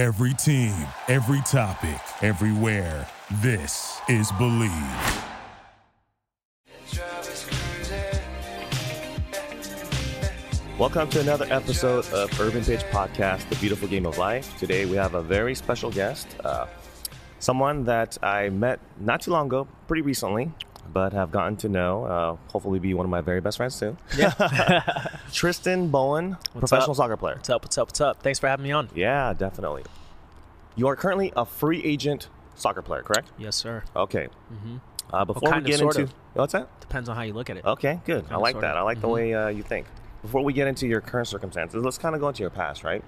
Every team, every topic, everywhere. This is Believe. Welcome to another episode of Urban Pitch Podcast, The Beautiful Game of Life. Today we have a very special guest, uh, someone that I met not too long ago, pretty recently, but have gotten to know. Uh, hopefully, be one of my very best friends soon. Yeah. Tristan Bowen, What's professional up? soccer player. What's up? What's up? What's up? Thanks for having me on. Yeah, definitely. You are currently a free agent soccer player, correct? Yes, sir. Okay. Uh, before kind we get sort into of. what's that? Depends on how you look at it. Okay, good. I Kinda, like that. I like the Mhm. way uh, you think. Before we get into your current circumstances, let's kind of go into your past, right?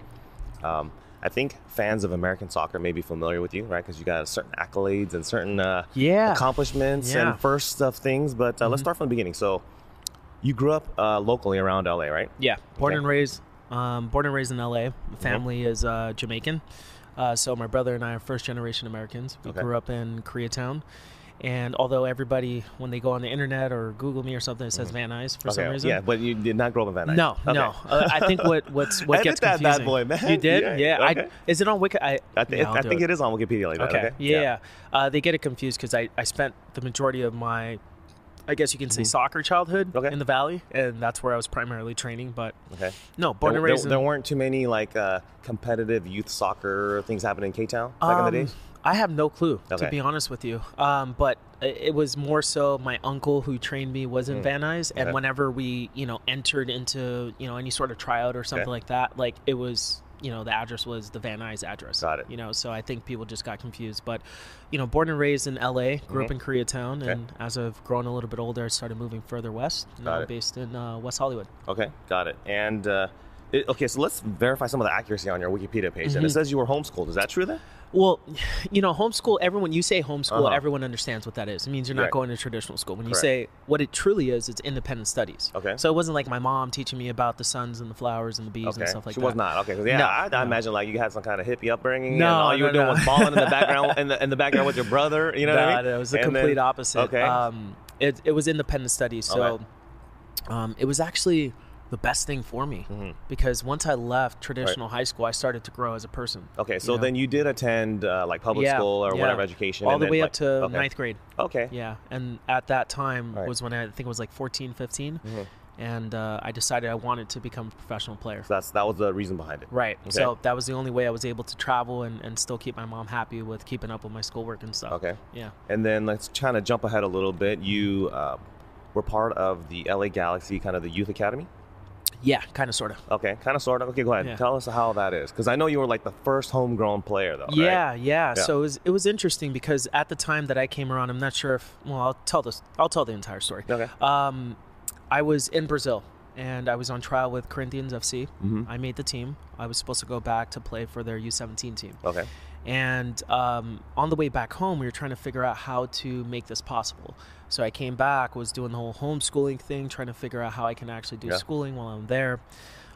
Um, I think fans of American soccer may be familiar with you, right? Because you got certain accolades and certain uh, Yeah. accomplishments Yeah. and first of things. But uh, let's Mhm. start from the beginning. So, you grew up uh, locally around LA, right? Yeah. Born Okay. and raised. Um, born and raised in L.A. My family is uh, Jamaican. Uh, so my brother and I are first generation Americans. We Okay. grew up in Koreatown. And although everybody, when they go on the internet or Google me or something, it says Van Nuys for some reason. Yeah, but you did not grow up in Van Nuys. No, Okay. no. Uh, I think what what's what Edit gets that bad boy, man. You did? Yeah, Yeah. okay. I, is it on Wiki? I, I, th- yeah, I think it. it is on Wikipedia like that. Okay. Okay. Yeah. Uh, they get it confused because I, I spent the majority of my, I guess you can say, soccer childhood Mm-hmm. Okay. in the Valley, and that's where I was primarily training. But Okay. no, born there, and there- raised. in- there weren't too many like uh, competitive youth soccer things happening in K Town back in the Um, days. I have no clue Okay. to be honest with you. Um, but it was more so my uncle who trained me was in Van Nuys, and Mm. Okay. whenever we you know entered into you know any sort of tryout or something Okay. like that, like it was you know the address was the Van Nuys address. Got it. You know, so I think people just got confused. But you know, born and raised in L.A., grew up in Koreatown, Mm-hmm. Okay. and as I've grown a little bit older, I started moving further west. Now Got it. based in uh, West Hollywood. Okay, got it. And uh, it, okay, so let's verify some of the accuracy on your Wikipedia page. Mm-hmm. And it says you were homeschooled. Is that true then? Well, you know, homeschool, everyone, you say homeschool, Uh-huh. everyone understands what that is. It means you're not Right. going to traditional school. When you say what it truly is, it's independent studies. Okay. So it wasn't like my mom teaching me about the suns and the flowers and the bees Okay, and stuff like she that. She was not. Okay. yeah, No, I, I no. imagine like you had some kind of hippie upbringing, No, and all you were doing no. was balling in the background, in the in the background with your brother. You know what I mean? It was the And complete then- opposite. Okay. Um, it, it was independent studies. So Okay. um, it was actually the best thing for me Mhm. because once I left traditional high school, I started to grow as a person. Okay, so you know? then you did attend uh, like public Yeah, school or yeah. whatever education, All and the then, way like- up to okay. ninth grade. Okay. Yeah, and at that time Right. was when I think it was like 14, 15, Mhm. and uh, I decided I wanted to become a professional player. So that's that was the reason behind it. Right. Okay. So that was the only way I was able to travel and, and still keep my mom happy with keeping up with my schoolwork and stuff. Okay. Yeah. And then let's kind of jump ahead a little bit. You uh, were part of the LA Galaxy, kind of the youth academy. Yeah, kind of, sort of. Okay, kind of, sort of. Okay, go ahead. Yeah. Tell us how that is, because I know you were like the first homegrown player, though. right? Yeah, yeah, Yeah. So it was, it was interesting because at the time that I came around, I'm not sure if well, I'll tell this. I'll tell the entire story. Okay. Um, I was in Brazil and I was on trial with Corinthians FC. Mhm. I made the team. I was supposed to go back to play for their U17 team. Okay. And um, on the way back home, we were trying to figure out how to make this possible. So I came back, was doing the whole homeschooling thing, trying to figure out how I can actually do Yeah. schooling while I'm there.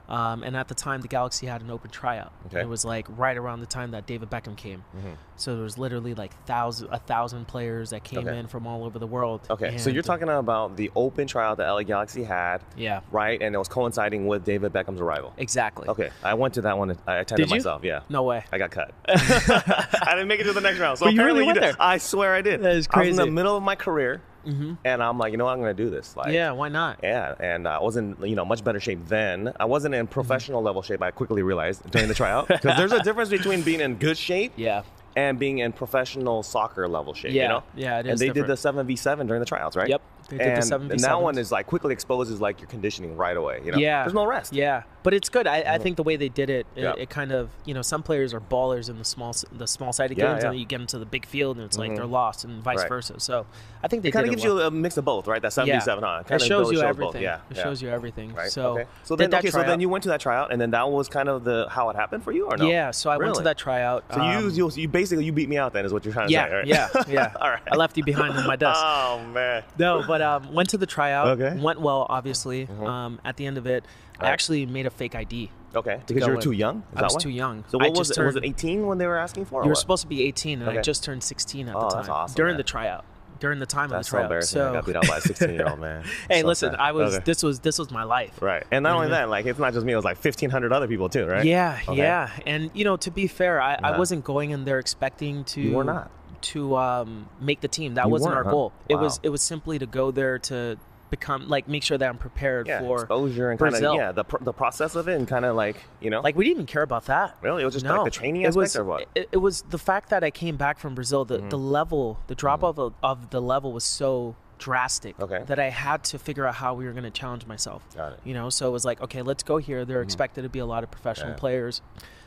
Um, and at the time, the Galaxy had an open tryout. Okay. It was like right around the time that David Beckham came. Mhm. So there was literally like thousand, a thousand players that came Okay. in from all over the world. Okay. so you're talking about the open tryout that LA Galaxy had, Yeah, right? And it was coinciding with David Beckham's arrival. exactly. Okay. I went to that one. I attended Did you? myself. Yeah. No way. I got cut. I didn't make it to the next round. So But you really went did. there. I swear I did. That is crazy. I was in the middle of my career, hmm and I'm like, you know what? I'm going to do this. Like, Yeah, why not? Yeah, and I was in you know much better shape then. I wasn't in professional level shape. I quickly realized during the tryout because there's a difference between being in good shape Yeah. and being in professional soccer level shape. Yeah, you know? yeah, it And is they did the seven v seven during the tryouts, right? Yep, they did the and, 7v7s. And that one is like quickly exposes like your conditioning right away. You know? Yeah. there's no rest. Yeah, but it's good. I, I think the way they did it, it, Yeah. it kind of you know some players are ballers in the small the small sided Yeah, games, yeah. and then you get into the big field and it's like Mhm. they're lost, and vice Right. versa. So I think they It kind of gives well. you a mix of both, right? That seven v seven, huh? It Kinda shows really you everything. Yeah, it shows you everything. Right. So okay. So then, okay, so then you went to that tryout, and then that was kind of the how it happened for you, or no? Yeah, so I went to that tryout. So you, um, you you basically you beat me out then, is what you're trying to say, right? yeah, yeah. All right. I left you behind on my desk. Oh man. No, but um, went to the tryout. Okay. Mm-hmm. Went well, obviously. Um, at the end of it, I actually made a fake ID. Okay. Because you were too young. Is I was why? too young. So I what was just it? Was it turned- 18 when they were asking for? or You were what? supposed to be 18, and Okay. I just turned 16 at Oh, the time that's awesome, during man. the tryout. during the time That's of so the tryout. embarrassing. I got beat out by a 16 year old man. hey, So listen, sad. I was Okay. this was this was my life. right, and not only Mhm. that, like it's not just me. It was like 1,500 other people too, right? Yeah, Okay. yeah, and you know, to be fair, I, I wasn't going in there expecting to You were not. To um, make the team. That You wasn't our huh? goal. It was it was simply to go there to become like make sure that I'm prepared Yeah, for exposure and kind of yeah, the pr- the process of it and kind of like you know, like we didn't even care about that. really, it was just no, like the training it aspect was, or what? It, it was the fact that I came back from Brazil. The Mm-hmm. the level, the drop off of, of the level was so drastic Okay. that I had to figure out how we were going to challenge myself. Got it. You know, so it was like, okay, let's go here. they're expected to be a lot of professional Yeah. players.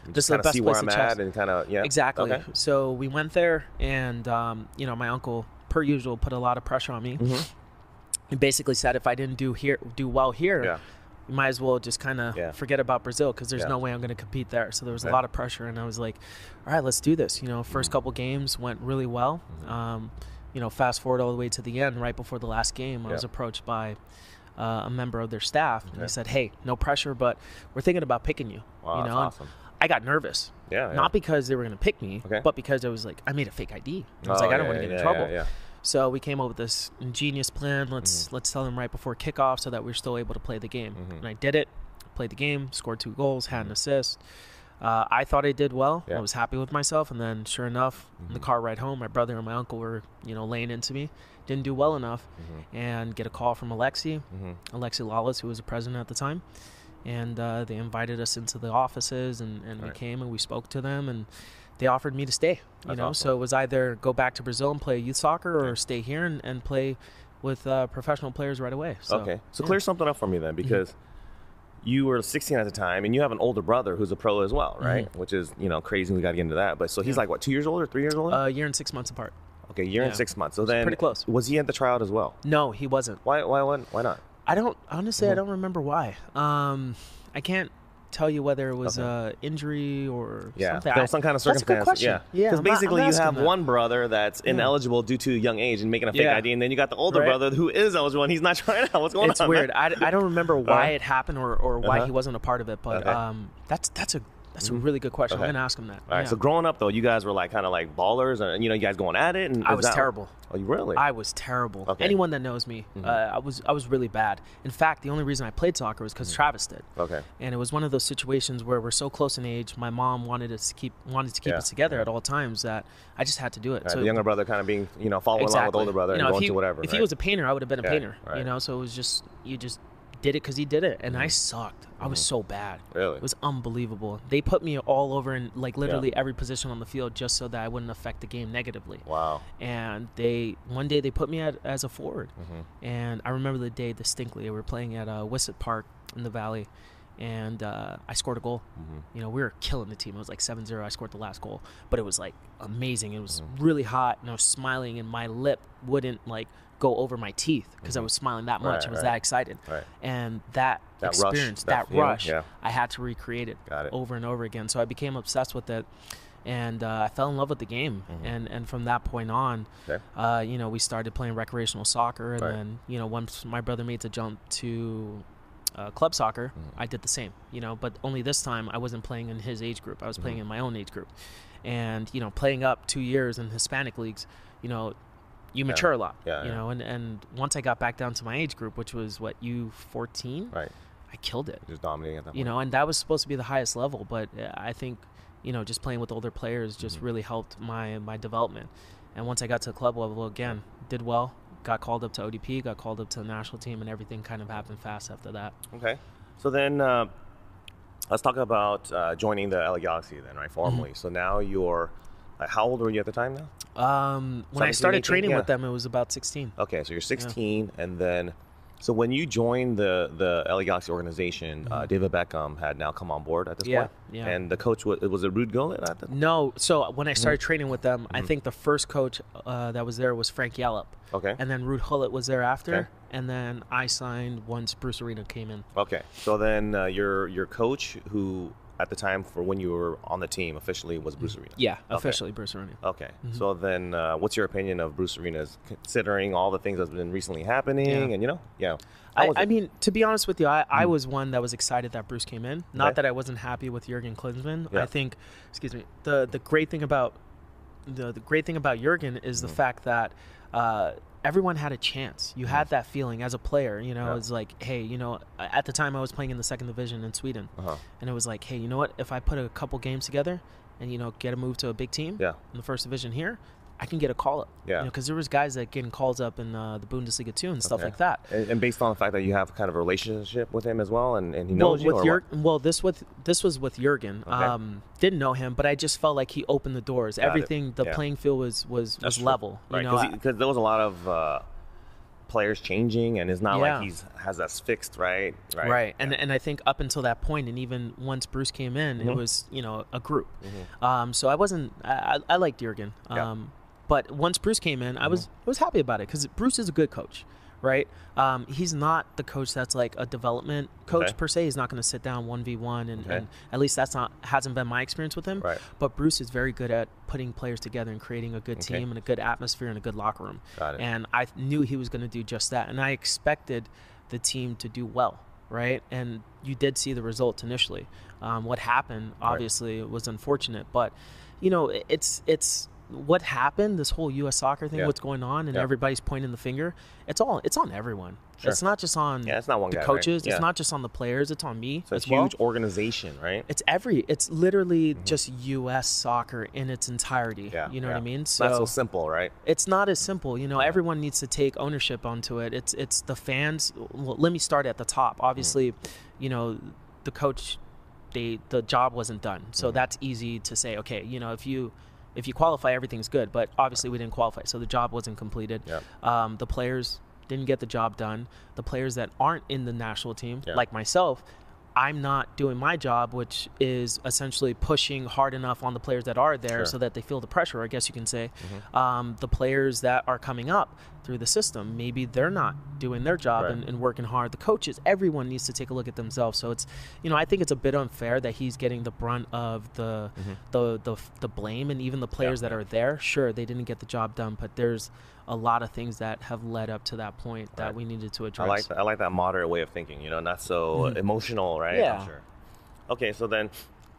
Just This is the best see where place I'm to test. at and kind of yeah. Exactly. Okay. So we went there, and um, you know, my uncle, per usual, put a lot of pressure on me. Mm-hmm. He basically said, if I didn't do here, do well here, Yeah. you might as well just kind of Yeah. forget about Brazil because there's Yeah. no way I'm going to compete there. So there was a lot of pressure, and I was like, all right, let's do this. You know, 1st couple games went really well. Mm-hmm. Um, you know, fast forward all the way to the end, right before the last game, I was approached by uh, a member of their staff, and he said, "Hey, no pressure, but we're thinking about picking you." Wow, you that's know, And awesome. I got nervous. Yeah, yeah. Not because they were going to pick me, Okay. but because I was like, I made a fake ID. I was Oh, like, I don't yeah, want to get in trouble. So we came up with this ingenious plan. Let's Mm-hmm. let's tell them right before kickoff so that we're still able to play the game. Mhm. And I did it. Played the game. Scored two goals. Had an assist. Uh, I thought I did well. Mm-hmm. I was happy with myself. And then, sure enough, in the Mhm. car ride home, my brother and my uncle were you know laying into me. Didn't do well enough, Mhm. and get a call from Alexi. Alexi Lalas, who was the president at the time. And uh, they invited us into the offices, and, and we came and we spoke to them, and they offered me to stay. You That's know, awesome. so it was either go back to Brazil and play youth soccer, or stay here and, and play with uh, professional players right away. So, okay, so yeah. Mm-hmm. clear something up for me then, because you were 16 at the time, and you have an older brother who's a pro as well, right? Which is you know crazy. We got to get into that. But so he's Mm-hmm. Yeah. like what, two years older, three years older? A year and six months apart. okay, year and six months. So then, pretty close. Was he at the tryout as well? No, he wasn't. Why? Why? Why, why not? I don't honestly. Mhm. I don't remember why. Um, I can't tell you whether it was Okay. uh, injury or Yeah, something. there was some kind of circumstance. that's a good question. Yeah, Yeah, because I'm not- basically you have that. one brother that's ineligible due to young age and making a fake Yeah. ID, and then you got the older Right. brother who is eligible and he's not trying out. What's going it's on? man? weird. I, I don't remember why Uh-huh. it happened or, or why Uh-huh. he wasn't a part of it, but Okay. um, that's that's a that's a Mhm. really good question. Okay. I'm gonna ask him that. All right. Yeah. So growing up though, you guys were like kind of like ballers, and you know, you guys going at it. And I was that- terrible. Oh, you really? I was terrible. Okay. Anyone that knows me, Mhm. uh, I was I was really bad. In fact, the only reason I played soccer was Mm-hmm. because Travis did, okay. and it was one of those situations where we're so close in age. My mom wanted us to keep wanted to keep Yeah. us together Yeah. at all times that I just had to do it. Right, so the younger brother kind of being, you know, following along with older brother you know, and going he, to whatever. If right? he was a painter, I would have been a painter. You know, so it was just you just did it because he did it, and I Mhm. sucked. I was Mhm. so bad. really, It was unbelievable. They put me all over in like literally every position on the field just so that I wouldn't affect the game negatively. wow. And they one day they put me at, as a forward, hmm and I remember the day distinctly. We were playing at uh, Wisset Park in the Valley, and uh, I scored a goal. hmm You know, we were killing the team. It was like 7-0. I scored the last goal, but it was like amazing. It was Mhm. really hot, and I was smiling, and my lip wouldn't like go over my teeth because I Mhm. was smiling that much. Right, I was right. that excited, Right. and that, That rush, experience, that that, feeling, rush, yeah. I had to recreate it Got it. over and over again. So I became obsessed with it, and uh, I fell in love with the game. Mhm. And and from that point on, Okay. uh, you know, we started playing recreational soccer, and then you know, once my brother made the jump to uh, club soccer, Mhm. I did the same. You know, but only this time I wasn't playing in his age group. I was playing Mhm. in my own age group, and you know, playing up two years in Hispanic leagues, you know. You Yeah. mature a lot, Yeah, you yeah. know, and, and once I got back down to my age group, which was what you fourteen, Right. I killed it Just dominating at that point. you know, and that was supposed to be the highest level. But uh, I think, you know, just playing with older players just Mhm. really helped my my development. And once I got to the club level again, did well. Got called up to ODP, got called up to the national team, and everything kind of happened fast after that. Okay. So then, uh, let's talk about uh, joining the LA Galaxy then, right? Formally. So now you're, like, how old were you at the time now? Um, when I started 18, training yeah. with them, it was about 16. Okay, so you're 16, and then, so when you joined the the LA Galaxy organization, uh, David Beckham had now come on board at this Mm-hmm. Yeah, point. yeah. And the coach was was it Ruud Gullit at the No, so when I started training with them, I Mhm. think the first coach uh, that was there was Frank Yallop, Okay. and then Ruud Gullit was there after, Okay. and then I signed once Bruce Arena came in. Okay. So then uh, your your coach, who at the time for when you were on the team officially was Bruce Arena. Yeah, Okay. officially Bruce Arena. Okay. Mhm. So then, uh, what's your opinion of Bruce Arenas, considering all the things that's been recently happening, Yeah. and you know, yeah. I, I mean, to be honest with you, I, I Mm. was one that was excited that Bruce came in. Not Okay. that I wasn't happy with Jurgen Klinsmann. Yeah. I think, excuse me, the the great thing about the, the great thing about Jurgen is Mm-hmm. the fact that uh, everyone had a chance. You had that feeling as a player. You know. Yeah. it's like, hey, you know, at the time I was playing in the second division in Sweden, Uh-huh. and it was like, hey, you know what? If I put a couple games together, and you know, get a move to a big team Yeah. in the first division here, I can get a call up. Yeah. because there was guys that getting calls up in uh, the Bundesliga too and stuff Okay. like that. And, and based on the fact that you have kind of a relationship with him as well, and, and he knows well, you, with or Jur- well, this with this was with Jurgen. Okay. Um, didn't know him, but I just felt like he opened the doors. Got it. Everything, the Yeah. playing field was was, That's was true. level. right? You know, I- Because there was a lot of uh, players changing, and it's not Yeah. like he's has us fixed, right? right, And and I think up until that point, and even once Bruce came in, Mm-hmm. it was you know a group. Um, so I wasn't. I, I I liked Jurgen. Yeah. Mm-hmm. Um, but once Bruce came in, I was I was happy about it because Bruce is a good coach, right? Um, he's not the coach that's like a development coach Okay. per se. He's not going to sit down one v one, and at least that's not hasn't been my experience with him. Right. But Bruce is very good at putting players together and creating a good Okay. team and a good atmosphere and a good locker room. Got it. And I knew he was going to do just that, and I expected the team to do well, right? And you did see the results initially. Um, what happened, obviously, was unfortunate, but you know, it's it's what happened. This whole U.S. soccer thing, Yeah. what's going on, and Yeah. everybody's pointing the finger. It's all it's on everyone. Sure. It's not just on Yeah, it's not one the guy, right? coaches. Yeah. It's not just on the players. It's on me So it's a huge organization, right? It's every. It's literally just U.S. soccer in its entirety. Mm-hmm. Yeah, you know what I mean? It's not so simple, right? it's not as simple. You know, everyone needs to take ownership onto it. It's it's the fans. Well, let me start at the top. Obviously, you know, the coach, they the job wasn't done, so Mm-hmm. that's easy to say. Okay, you know, if you if you qualify, everything's good. But obviously, we didn't qualify, so the job wasn't completed. Yep. Um, the players didn't get the job done. The players that aren't in the national team, like myself. I'm not doing my job, which is essentially pushing hard enough on the players that are there Sure. so that they feel the pressure, I guess you can say. Mm-hmm. Um, the players that are coming up through the system, maybe they're not doing their job Right. and, and working hard. The coaches, everyone needs to take a look at themselves. So it's, you know, I think it's a bit unfair that he's getting the brunt of the the, the the blame, and even the players that Mm-hmm. are there. Sure, they didn't get the job done, but there's a lot of things that have led up to that point that Right. we needed to I address. like that. I like that moderate way of thinking. You know, not so emotional, right? Mm-hmm. Yeah. Sure. Okay, so then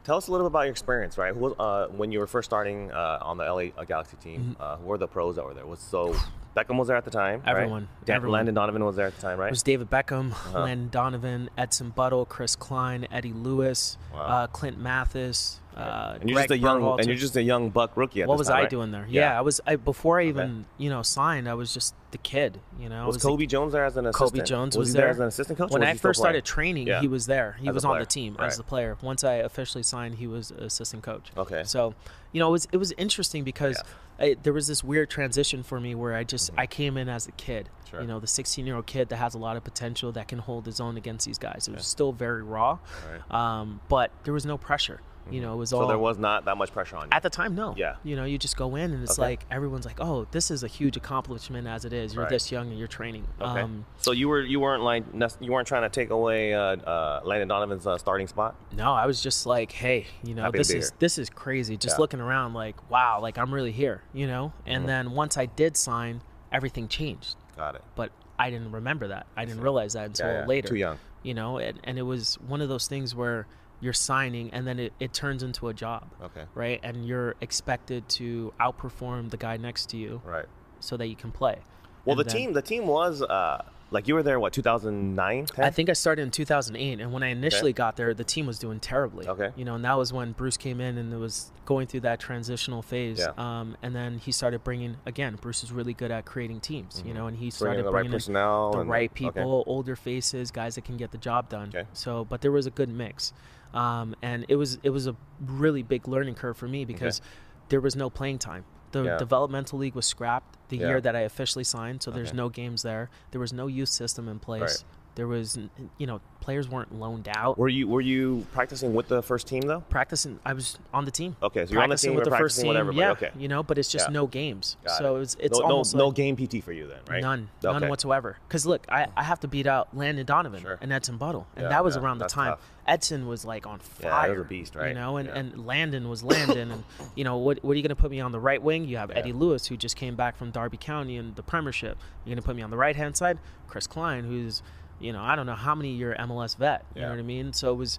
tell us a little bit about your experience, right? Who was, uh, when you were first starting uh, on the LA Galaxy team? Uh, who were the pros that were there? Was so Beckham was there at the time. right? Everyone, Dan- everyone. Landon Donovan was there at the time, right? It was David Beckham, Uh-huh. Landon Donovan, Edson Buddle, Chris Klein, Eddie Lewis, Wow. uh, Clint Mathis, uh, and you're Greg just a young and you're just a young buck rookie at what was time, I right? doing there? Yeah. Yeah, I was. I, before I even you know signed, I was just the kid. You know, Was was the- Cobi Jones there as an assistant? Cobi Jones was, was, he there there as an assistant coach. When I first started training, Yeah. he was there. He As was on the team Right. as the player. Once I officially signed, he was assistant coach. Okay. So, you know, it was it was interesting because I, there was this weird transition for me where I just I came in as a kid. Mm-hmm. Sure. You know, the 16 year old kid that has a lot of potential that can hold his own against these guys. It was still very raw, Right. um, but there was no pressure. You know, it was So all there was not that much pressure on you. at the time, no. Yeah. You know, you just go in and it's Okay. like everyone's like, "Oh, this is a huge accomplishment as it is. You're Right. this young and you're training." Okay. Um, so you were you weren't like you weren't trying to take away uh, uh, Landon Donovan's uh, starting spot. no, I was just like, "Hey, you know, Happy this is here. this is crazy." Just Yeah. looking around, like, "Wow, like I'm really here," you know. And Mm-hmm. then once I did sign, everything changed. Got it. But I didn't remember that. I didn't realize that until yeah. later. Too young. You know, and, and it was one of those things where you're signing and then it, it turns into a job. Okay. Right, and you're expected to outperform the guy next to you Right. so that you can play. Well, And the then- team the team was uh, like you were there what 2009. I think I started in 2008, and when I initially got there, the team was doing terribly. Okay. You know, and that was when Bruce came in and it was going through that transitional phase. Yeah. Um, and then he started bringing again. Bruce is really good at creating teams. You know, and he started Mm-hmm. the right bringing personnel the right okay. people, older faces, guys that can get the job done. Okay. So, but there was a good mix, um, and it was it was a really big learning curve for me because there was no playing time. The Yeah. developmental league was scrapped the Yeah. year that I officially signed, so there's Okay. no games there. There was no youth system in place. Right. There was, you know, players weren't loaned out. Were you were you practicing with the first team though? practicing, I was on the team. Okay, so you're on the Practicing team, with the first team, yeah. okay. You know, but it's just Yeah. no games. Got so it. it's it's no, almost no, no game PT for you then, right? none, Okay. none whatsoever. Because look, I, I have to beat out Landon Donovan Sure. and Edson Buddle, and Yeah, that was yeah, around the time tough. Edson was like on Yeah, fire. he was a beast, right? You know, and, Yeah. and Landon was Landon, and you know what? What are you going to put me on the right wing? You have Yeah. Eddie Lewis, who just came back from Derby County in the Premiership. You're going to put me on the right hand side. Chris Klein, who's you know I don't know how many year MLS vet. You Yeah. know what I mean? So it was.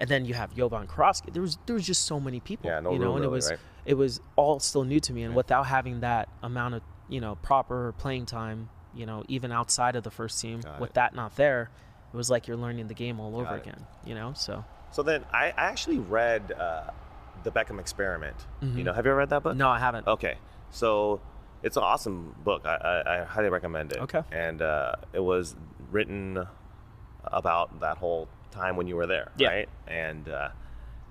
and then you have Jovan Kirovski. There was there was just so many people, Yeah, no you know, and it was right? it was all still new to me, and without having that amount of you know proper playing time, you know, even outside of the first team, Got with it. that not there, it was like you're learning the game all over it. again, you know. So So then I, I actually read uh, the Beckham Experiment. You Mhm. know, have you ever read that book? no, I haven't. Okay, so it's an awesome book. I, I, I highly recommend it. Okay. And uh, it was written about that whole time when you were there, Yeah. right? And uh,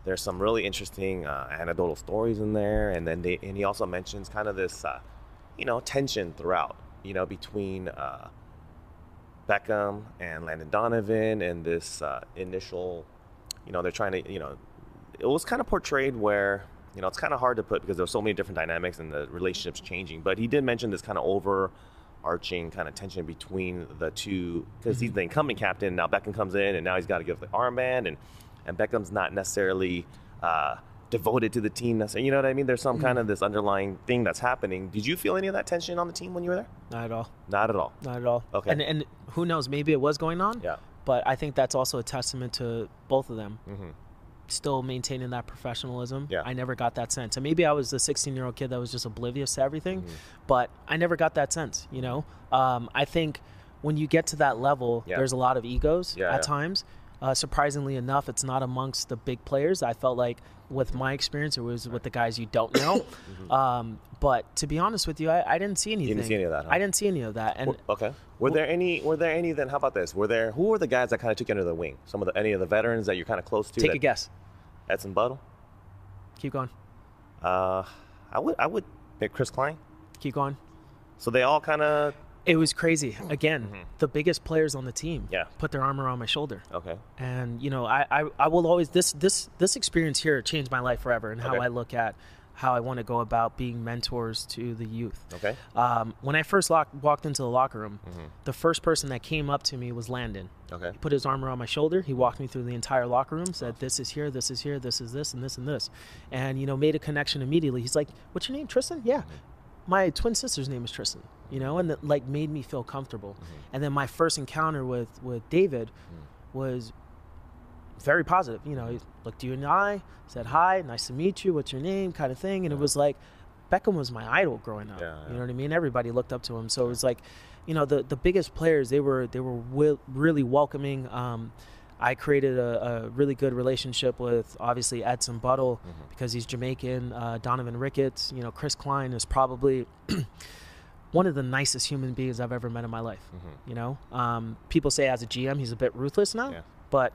there's some really interesting uh, anecdotal stories in there, and then they and he also mentions kind of this, uh, you know, tension throughout, you know, between uh, Beckham and Landon Donovan, and this uh, initial, you know, they're trying to, you know, it was kind of portrayed where you know it's kind of hard to put because there's so many different dynamics and the relationships changing but he did mention this kind of overarching kind of tension between the two because he's the incumbent captain now Beckham comes in and now he's got to give the armband and and Beckham's not necessarily uh, devoted to the team necessarily you know what I mean there's some kind of this underlying thing that's happening did you feel any of that tension on the team when you were there Not at all. not at all Not at all. Okay. And and who knows? Maybe it was going on. yeah But I think that's also a testament to both of them. Mhm. Still maintaining that professionalism. Yeah. I never got that sense. And maybe I was the 16 year old kid that was just oblivious to everything, Mm-hmm. but I never got that sense. You know, um, I think when you get to that level, Yeah. there's a lot of egos Yeah, at times. Uh, surprisingly enough, it's not amongst the big players. I felt like with my experience, it was with the guys you don't know. um, but to be honest with you, I, I didn't see anything. Mm-hmm. see any of that, huh? I didn't see any of that. And Were- okay. Were there any? Were there any? Then how about this? Were there? Who were the guys that kind of took you under the wing? Some of the any of the veterans that you're kind of close to? take that, a guess. Edson Buddle. Keep going. Uh, I would. I would pick Chris Klein. Keep going. So they all kind of. It was crazy. Again, the biggest players on the team Mm-hmm. Yeah. put their arm around my shoulder. Okay. And you know, I, I, I will always this this this experience here changed my life forever and how Okay. I look at how I want to go about being mentors to the youth. Okay. Um, when I first lock, walked into the locker room, Mm-hmm. the first person that came up to me was Landon. Okay. He put his arm around my shoulder. He walked me through the entire locker room. Said, "This is here. This is here. This is this, and this and this," and you know, made a connection immediately. He's like, "What's your name, Tristan?" Yeah, my twin sister's name is Tristan. You know, and that like made me feel comfortable. And then my first encounter with with David was very positive. You know, he looked you in the eye, said hi, nice to meet you. What's your name? Kind of thing. And it was like Beckham was my idol growing up. Yeah, You know what I mean? Everybody looked up to him. So it was like, you know, the the biggest players they were they were wi- really welcoming. Um, I created a, a really good relationship with obviously Edson Buddle because he's Jamaican. Uh, Donovan Ricketts, you know, Chris Klein is probably one of the nicest human beings I've ever met in my life. You know, um, people say as a GM he's a bit ruthless now, Yeah. but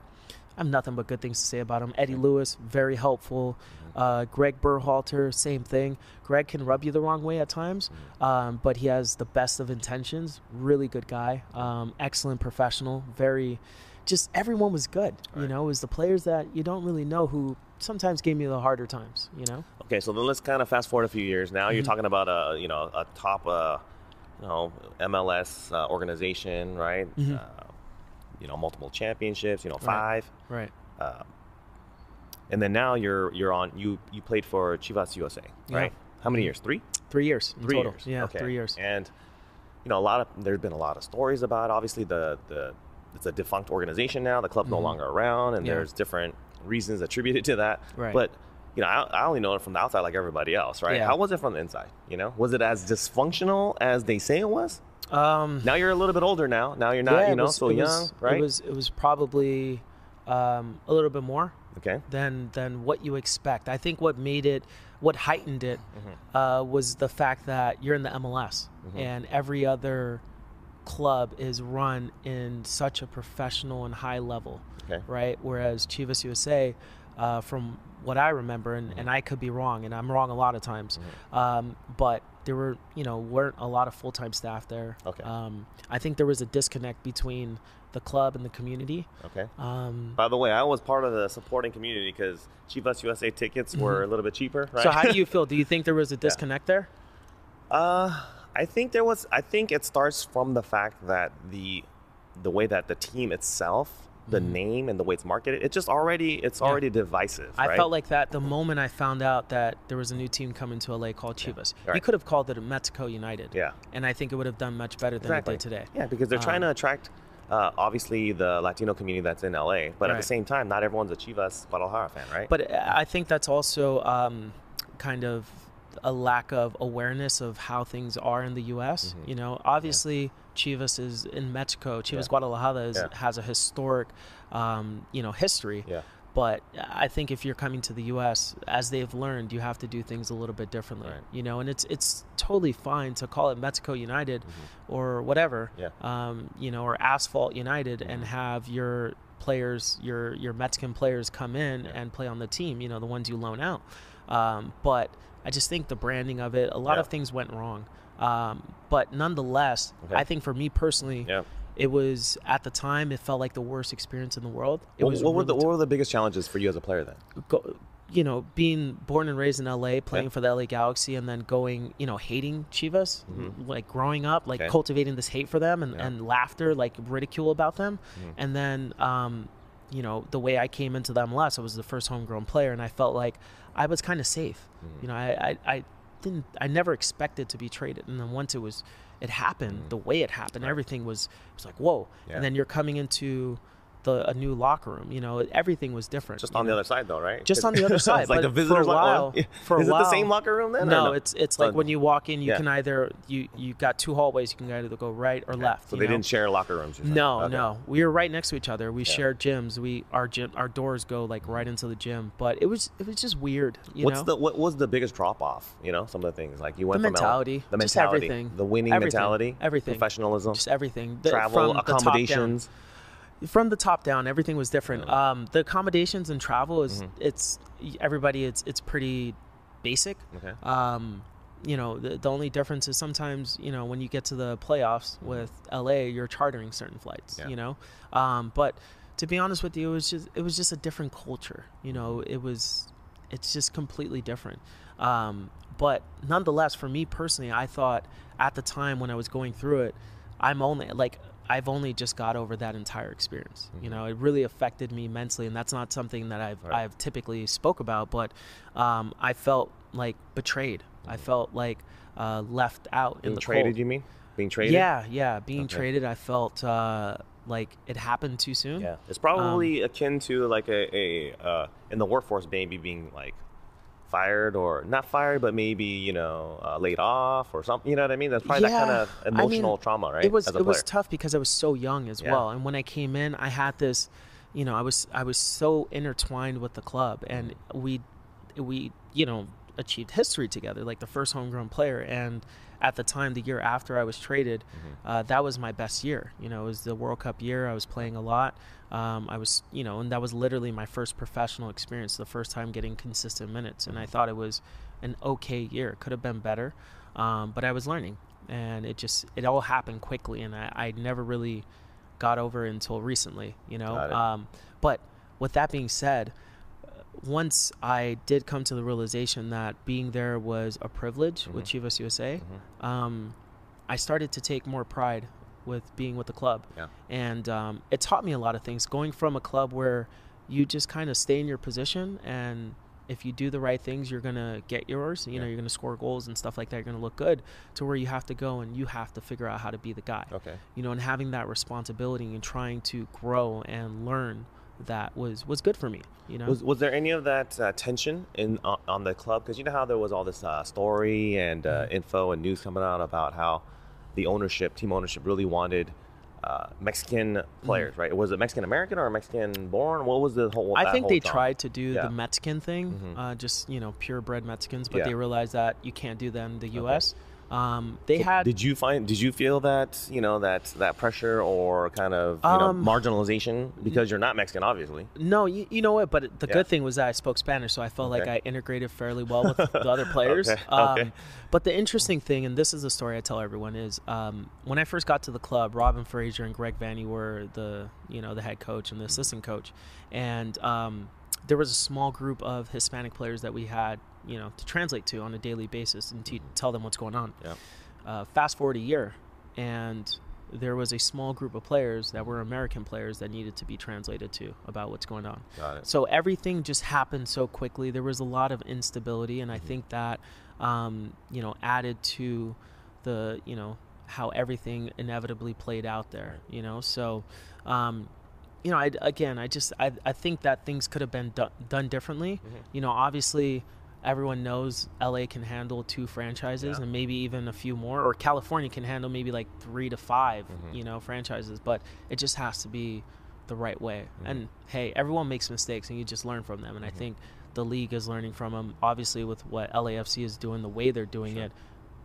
I have nothing but good things to say about him. Eddie Lewis, very helpful. Uh, Greg Berhalter, same thing. Greg can rub you the wrong way at times, um, but he has the best of intentions. Really good guy, um, excellent professional. Very, just everyone was good. You Right. know, it was the players that you don't really know who sometimes gave me the harder times. You know, Okay. So then let's kind of fast forward a few years. Now Mm-hmm. you're talking about a you know a top uh, you know MLS uh, organization, right? Mhm. Uh, you know multiple championships. You know five. right? Uh, and then now you're you're on you you played for Chivas USA, Yeah. right? How many Mhm. years? Three. Three years three total. years. Yeah, okay. three years. And you know, a lot of there's been a lot of stories about. Obviously, the the it's a defunct organization now. The club's no Mhm. longer around, and Yeah. there's different reasons attributed to that. Right. But you know, I, I only know it from the outside, like everybody else, right? Yeah. How was it from the inside? You know, was it as dysfunctional as they say it was? Um, Now you're a little bit older. Now, now you're not, yeah, you know, was- so young, was, right? It was it was probably um, a little bit more okay. than than what you expect. I think what made it, what heightened it, Mm-hmm. uh, was the fact that you're in the MLS and every other club is run in such a professional and high level, Okay. right? Whereas Chivas USA, uh, from what I remember, and, Mm-hmm. and I could be wrong, and I'm wrong a lot of times, um, but there were you know weren't a lot of full time staff there. Okay. Um, I think there was a disconnect between the club and the community. Okay. Um, By the way, I was part of the supporting community because Chivas USA tickets were a little bit cheaper, right? Mm-hmm. So how do you feel? Do you think there was a disconnect there? Uh, I think there was. I think it starts from the fact that the the way that the team itself, the name and the way it's marketed, it just already it's Mm-hmm. Yeah. already divisive. I right? felt like that the moment I found out that there was a new team coming to LA called Chivas. You Right. could have called it Mexico United. Yeah. And I think it would have done much better than exactly it did today. Yeah, because they're trying Um, to attract uh, obviously the Latino community that's in LA, but at the same time, not everyone's a Chivas Guadalajara fan, right? But I think that's also um, kind of a lack of awareness of how things are in the U.S. Mhm. You know, obviously Chivas is in Mexico. Chivas Yeah. Guadalajara is, Yeah. has a historic, um, you know, history. yeah, But I think if you're coming to the U.S., as they've learned, you have to do things a little bit differently. Right. You know, and it's it's totally fine to call it Mexico United Mm-hmm. or whatever. Yeah. Um, you know, or Asphalt United, Mm-hmm. and have your players, your your Mexican players, come in Yeah. and play on the team. You know, the ones you loan out. Um, but I just think the branding of it, a lot Yeah. of things went wrong. Um, but nonetheless, Okay. I think for me personally, yeah. it was at the time it felt like the worst experience in the world. It What, was what were the really what were the biggest challenges for you as a player then? go, you know, being born and raised in LA, playing Yeah. for the LA Galaxy, and then going, you know, hating Chivas, Mhm. like growing up, like Okay. cultivating this hate for them and, Yeah. and laughter, like ridicule about them. Mhm. And then, um, you know, the way I came into the MLS, I was the first homegrown player, and I felt like I was kind of safe. Mhm. You know, I, I, I didn't, I never expected to be traded. And then once it was, it happened, Mhm. the way it happened, Right. everything was, it was like, whoa. Yeah. And then you're coming into the, a new locker room, you know, everything was different. Just on the other side, though, right? Just on the other side, it's like the for a visitors locker while- room. for a Is it the same locker room then? or No, it's it's like when you walk in, you Yeah. can either you you got two hallways, you can either go right or Okay. left. So they know? didn't share locker rooms. No, Okay. no, we were right next to each other. We Yeah. shared gyms. We our gym our doors go like right into the gym, but it was it was just weird. You What's know, the what was the biggest drop off? You know, some of the things like you went the from L- mentality, the just mentality, everything, the winning Everything. mentality, everything, professionalism, just everything. The- travel, accommodations. From the top down everything was different. Um the accommodations and travel is Mhm. it's everybody it's it's pretty basic. Okay. um you know the, the only difference is sometimes you know when you get to the playoffs with la you're chartering certain flights Yeah. you know? Um but to be honest with you it was just it was just a different culture you know? It was it's just completely different. Um but nonetheless for me personally i thought at the time when i was going through it i'm only like i've only just got over that entire experience you know it really affected me mentally and that's not something that i've Mm-hmm. Right. i've typically spoke about but um, i felt like betrayed i felt like uh, left out in Mm-hmm. Being the traded, cold. you mean? Being traded? yeah yeah being Okay. traded i felt uh, like it happened too soon Yeah. It's probably Um, akin to like a, a uh, in the workforce, maybe being like fired or not fired, but maybe you know uh, laid off or something. You know what I mean? That's probably that kind Yeah. of I mean, emotional trauma, right? It was it was tough because I was so young as Yeah. well, and when I came in, I had this, you know, I was I was so intertwined with the club, and we we you know achieved history together, like the first homegrown player, and at the time, the year after I was traded, Mm-hmm. uh, that was my best year. You know, it was the World Cup year. I was playing a lot. Um, I was, you know, and that was literally my first professional experience, the first time getting consistent minutes, and I thought it was an okay year. It Could have been better, um, but I was learning, and it just it all happened quickly, and I, I never really got over it until recently. You know, um, but with that being said, once I did come to the realization that being there was a privilege with Mm-hmm. Chivas USA, um, I started to take more pride with being with the club. Yeah. And um, it taught me a lot of things. Going from a club where you just kind of stay in your position and if you do the right things, you're going to get yours. You know, you're going to score goals and stuff like that. You're going to look good to where you have to go and you have to figure out how to be the guy. Okay. You know, and having that responsibility and trying to grow and learn that was was good for me, you know. Was, was there any of that uh, tension in on, on the club? Because you know how there was all this uh, story and uh, Mm-hmm. info and news coming out about how the ownership, team ownership, really wanted uh, Mexican players, right? Was it Mexican American or Mexican born? What was the whole? Mm-hmm. I think whole they drama? tried to do Yeah. the Mexican thing, Mhm. uh, just you know purebred Mexicans, but Yeah. they realized that you can't do that in the U.S. Um, they had Did you find? Did you feel that you know that that pressure or kind of you Um, know marginalization because you're not Mexican, obviously? no, you, you know what? But the Yeah. good thing was that I spoke Spanish, so I felt like I integrated fairly well with the other players. Okay, Um, okay. But the interesting thing, and this is the story I tell everyone, is um, when I first got to the club, Robin Fraser and Greg Vanney were the you know the head coach and the assistant coach, and um, there was a small group of Hispanic players that we had you know to translate to on a daily basis and to tell them what's going on. Yeah. Uh, fast forward a year, and there was a small group of players that were American players that needed to be translated to about what's going on. Got it. So everything just happened so quickly. There was a lot of instability, and I think that um, you know added to the you know how everything inevitably played out there. You know, so. Um, you know, I, again, I just I, I think that things could have been do- done differently. Mm-hmm. You know, obviously, everyone knows LA can handle two franchises Yeah. and maybe even a few more, or California can handle maybe like three to 5 Mhm. you know, franchises. But it just has to be the right way. Mhm. And hey, everyone makes mistakes, and you just learn from them. And Mhm. I think the league is learning from them. Obviously, with what LAFC is doing, the way they're doing Sure. it,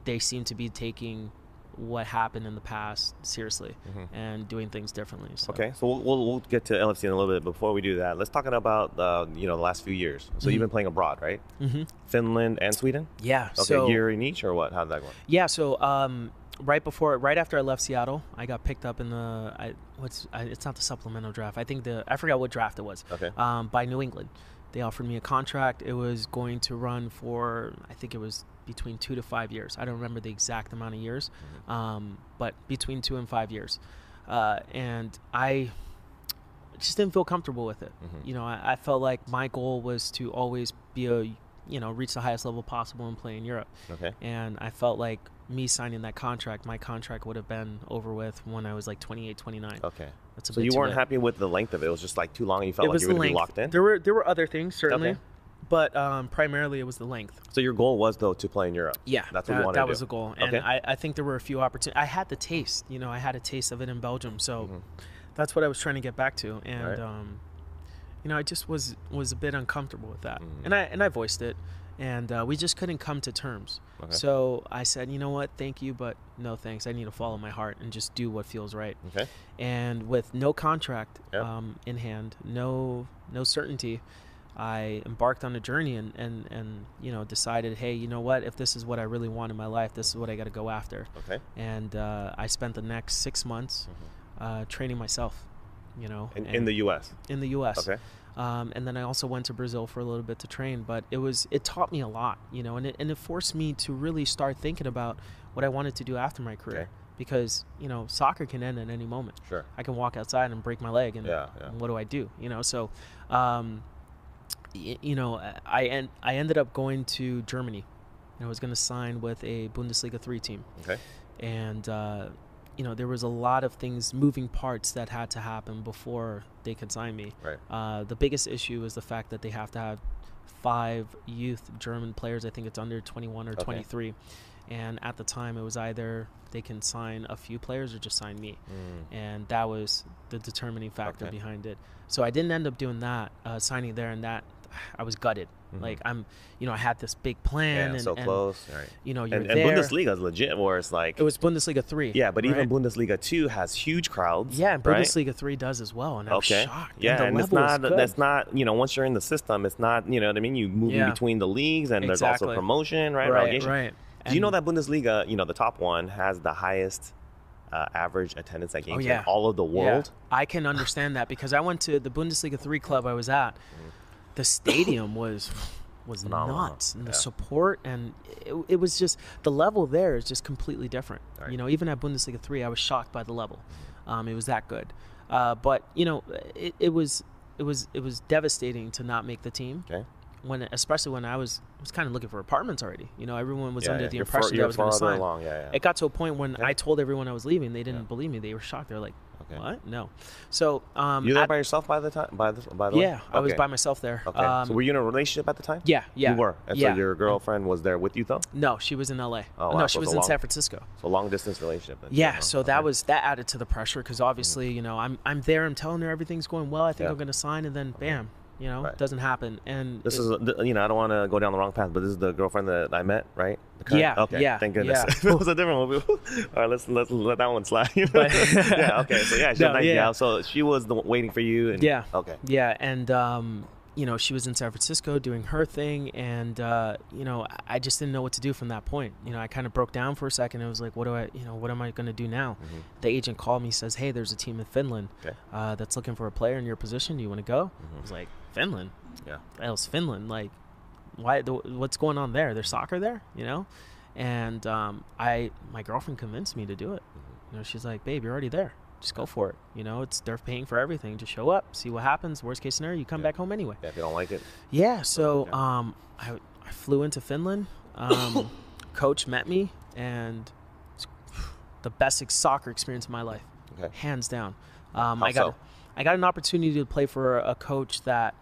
they seem to be taking what happened in the past seriously Mhm. and doing things differently. So. Okay, so we'll, we'll, we'll get to LFC in a little bit. Before we do that, let's talk about uh, you know the last few years. So you've Mhm. been playing abroad, right? hmm Finland and Sweden. Yeah. Okay, so year in each, or what? How did that go? Yeah, so um, right before, right after I left Seattle, I got picked up in the I, what's I, it's not the supplemental draft. I think the I forgot what draft it was. Okay. Um, by New England, they offered me a contract. It was going to run for I think it was between two to five years. I don't remember the exact amount of years, um, but between two and five years. Uh, and I just didn't feel comfortable with it. Mhm. You know, I, I felt like my goal was to always be a you know reach the highest level possible and play in Europe Okay. and I felt like me signing that contract, my contract would have been over with when I was like 28, 29. Okay. That's a So you weren't late. happy with the length of it. It was just like too long, and you felt It like you were the going to be locked in. There were there were other things certainly, Okay. But um, primarily it was the length. So your goal was though to play in Europe. Yeah, That's what that, you wanted that was the goal, and Okay. I, I think there were a few opportunities. I had the taste, you know, I had a taste of it in Belgium, so Mhm. that's what I was trying to get back to, and Right. um, you know, I just was was a bit uncomfortable with that, Mhm. and I and I voiced it, and uh, we just couldn't come to terms. Okay. So I said, you know what, thank you, but no thanks. I need to follow my heart and just do what feels right. Okay. And with no contract Yep. um, in hand, no no certainty, I embarked on a journey and, and, and you know decided, hey, you know what? If this is what I really want in my life, this is what I got to go after. Okay. And uh, I spent the next six months uh, training myself. You know, Mm-hmm. In, in the U.S. in the U.S. Okay. Um, and then I also went to Brazil for a little bit to train, but it was it taught me a lot, you know, and it and it forced me to really start thinking about what I wanted to do after my career, Okay. because you know soccer can end at any moment. Sure. I can walk outside and break my leg, and, Yeah, yeah. and what do I do? You know, so um, you know, I en- I ended up going to Germany, and I was going to sign with a Bundesliga three team Okay. and uh, you know there was a lot of things moving parts that had to happen before they could sign me Right. uh, the biggest issue is the fact that they have to have five youth german players i think it's under 21 or Okay. 23 and at the time it was either they can sign a few players or just sign me Mm. and that was the determining factor Okay. behind it so i didn't end up doing that uh, signing there and that i was gutted Mhm. like i'm you know i had this big plan Yeah. and, so and, close. Right. you know you're And, and Bundesliga is legit, where it's like it was bundesliga 3 yeah, but even? Bundesliga two has huge crowds. Yeah, and right? Bundesliga three does as well, and I was Okay. shocked. Yeah, and, it's not that's not you know once you're in the system, it's not you know what I mean. You move Yeah. between the leagues, and there's also promotion, right? right, Relegation. right. Do you know that Bundesliga, you know, the top one has the highest uh, average attendance at games Oh, yeah. in all of the Yeah, world? I can understand that because I went to the Bundesliga three club I was at. The stadium was was Phenomenal, nuts, and the yeah. support, and it, it was just the level there is just completely different. Right. You know, even at Bundesliga three, I was shocked by the level. Um, it was that good, uh, but you know, it, it was it was it was devastating to not make the team. Okay. When especially when I was was kind of looking for apartments already. You know, everyone was Yeah, under yeah. the You're far- impression that I was going to sign. along. Yeah. It got to a point when. I told everyone I was leaving, they didn't believe me. They were shocked. They were like, okay. "What? No." So, um, You there by yourself by the time? By the by the way? yeah, I was by myself there. Okay. Um, so were you in a relationship at the time? yeah, yeah, You were. And yeah. so your girlfriend was there with you though? No, she was in L.A. Oh, no, wow, she so was in long- San Francisco. So long distance relationship. Then, Yeah, huh? so that was that added to the pressure because obviously, you know, I'm I'm there. I'm telling her everything's going well. I think I'm going to sign, and then bam, you know, Right. it doesn't happen. And This it- is, you know, I don't want to go down the wrong path, but this is the girlfriend that I met, right? Yeah, Okay. yeah, Thank goodness. yeah. it was a different one. All right, let's let's let that one slide. But- yeah. Okay. So yeah, she's No, a nice yeah. gal. So she was the one waiting for you. And, Yeah. Okay. Yeah, and um, you know, she was in San Francisco doing her thing, and uh, you know, I- just didn't know what to do from that point. You know, I kind of broke down for a second. It was like, what do I, you know, what am I going to do now? Mhm. The agent called me, says, hey, there's a team in Finland Okay. uh, that's looking for a player in your position. Do you want to go? Mhm. I was like, Finland? Yeah. Hell's Finland? Like, why? The, what's going on there? There's soccer there, you know? And um, I, my girlfriend convinced me to do it. Mm-hmm. You know, she's like, babe, you're already there. Just go for it. You know, it's they're paying for everything. Just show up, see what happens. Worst case scenario, you come Yeah. back home anyway. Yeah. If you don't like it. Yeah. So Okay. um, I, I flew into Finland. Um, coach met me, and the best soccer experience of my life, Okay. hands down. Um, I got so? I got an opportunity to play for a coach that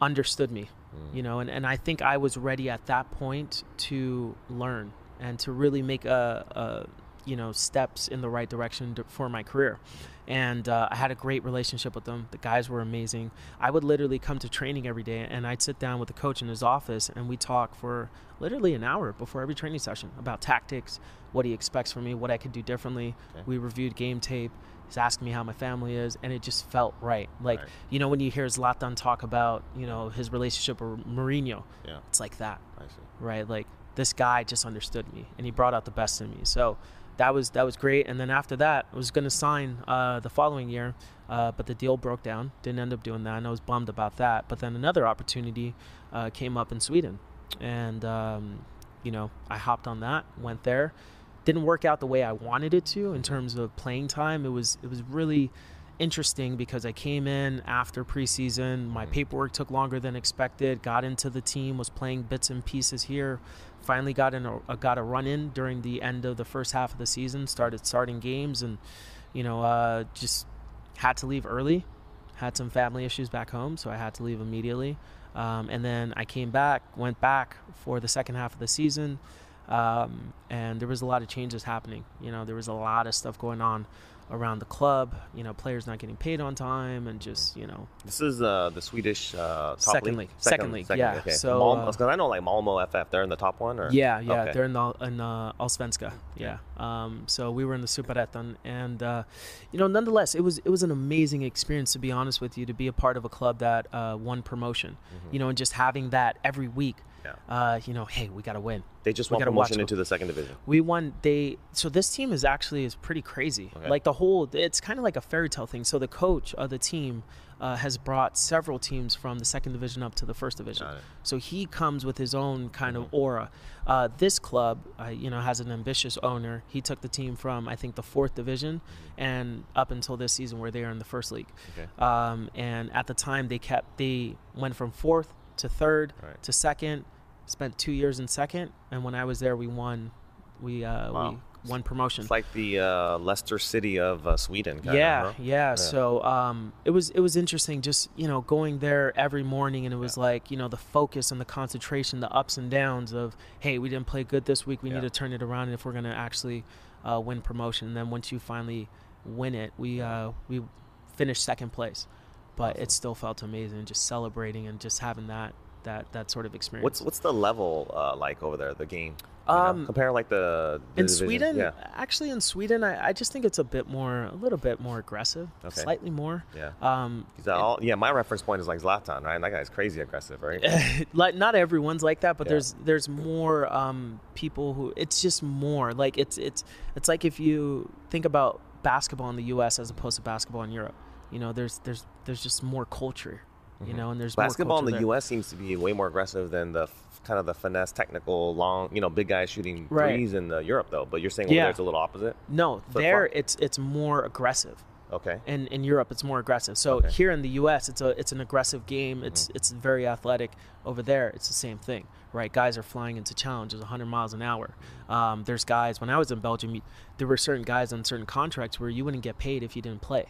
understood me, Mm. you know, and, and I think I was ready at that point to learn and to really make a, a you know steps in the right direction to, for my career. And uh, I had a great relationship with them. The guys were amazing. I would literally come to training every day, and I'd sit down with the coach in his office, and we talk for literally an hour before every training session about tactics, what he expects from me, what I could do differently. Okay. We reviewed game tape. He's asking me how my family is, and it just felt right. Like Right. you know when you hear Zlatan talk about you know his relationship with Mourinho, Yeah. it's like that I see. right? Like this guy just understood me and he brought out the best in me. So that was that was great. And then after that, I was going to sign uh, the following year, uh, but the deal broke down. Didn't end up doing that, and I was bummed about that. But then another opportunity uh, came up in Sweden, and um, you know I hopped on that, went there. Didn't work out the way I wanted it to in terms of playing time. It was it was really interesting because I came in after preseason. My paperwork took longer than expected. Got into the team, was playing bits and pieces here. Finally got in a, got a run in during the end of the first half of the season. Started starting games and you know uh, just had to leave early. Had some family issues back home, so I had to leave immediately. Um, and then I came back, went back for the second half of the season, um, and there was a lot of changes happening. You know, there was a lot of stuff going on around the club. You know, players not getting paid on time, and just you know, This is uh, the Swedish uh, top Second league. league. Second league, yeah. Okay. So, Malmo, uh, because I know like Malmo FF, they're in the top one. Or yeah, yeah, Okay. they're in the in uh, Allsvenska. Yeah. Um, so we were in the Superettan, and uh, you know, nonetheless, it was it was an amazing experience to be honest with you to be a part of a club that uh, won promotion. You know, and just having that every week. Mm-hmm. Yeah. Uh, you know, hey, we got to win. They just won promotion into the second division. We won. They so this team is actually is pretty crazy. Okay. Like the whole, it's kind of like a fairy tale thing. So the coach of the team uh, has brought several teams from the second division up to the first division. So he comes with his own kind Mm-hmm. of aura. Uh, this club, uh, you know, has an ambitious owner. He took the team from I think the fourth division and up until this season where they are in the first league. Mm-hmm. Okay. Um, and at the time they kept they went from fourth to third Right. to second. Spent two years in second, and when I was there, we won. We uh, Wow. we won promotion. It's like the uh, Leicester City of uh, Sweden. Yeah, huh? yeah, So um, it was it was interesting, just you know, going there every morning, and it was like you know the focus and the concentration, the ups and downs of hey, we didn't play good this week, we Yeah. need to turn it around if we're gonna actually uh, win promotion. And then once you finally win it, we uh, we finished second place, but it still felt amazing, just celebrating and just having that that that sort of experience. What's what's the level uh, like over there? The game. know? Um, compare like the, the in division. Sweden, Yeah. actually, in Sweden, I, I just think it's a bit more, a little bit more aggressive, Okay. slightly more. Yeah. Um, all? Yeah, my reference point is like Zlatan, right? That guy's crazy aggressive, right? like not everyone's like that, but Yeah. there's there's more um, people who it's just more like it's it's it's like if you think about basketball in the U.S. as opposed to basketball in Europe, you know, there's there's there's just more culture, you know, and there's Mm-hmm. Basketball in the there. U.S. seems to be way more aggressive than the f- kind of the finesse, technical, long, you know, big guys shooting Right. threes in uh, Europe, though. But you're saying Yeah. there it's a little opposite. No, Flip there flop. it's it's more aggressive. Okay. in, in Europe it's more aggressive. So Okay. Mm-hmm. here in the US it's a it's an aggressive game. It's it's very athletic. Over there it's the same thing. Right? Guys are flying into challenges 100 miles an hour. Um, there's guys when I was in Belgium there were certain guys on certain contracts where you wouldn't get paid if you didn't play.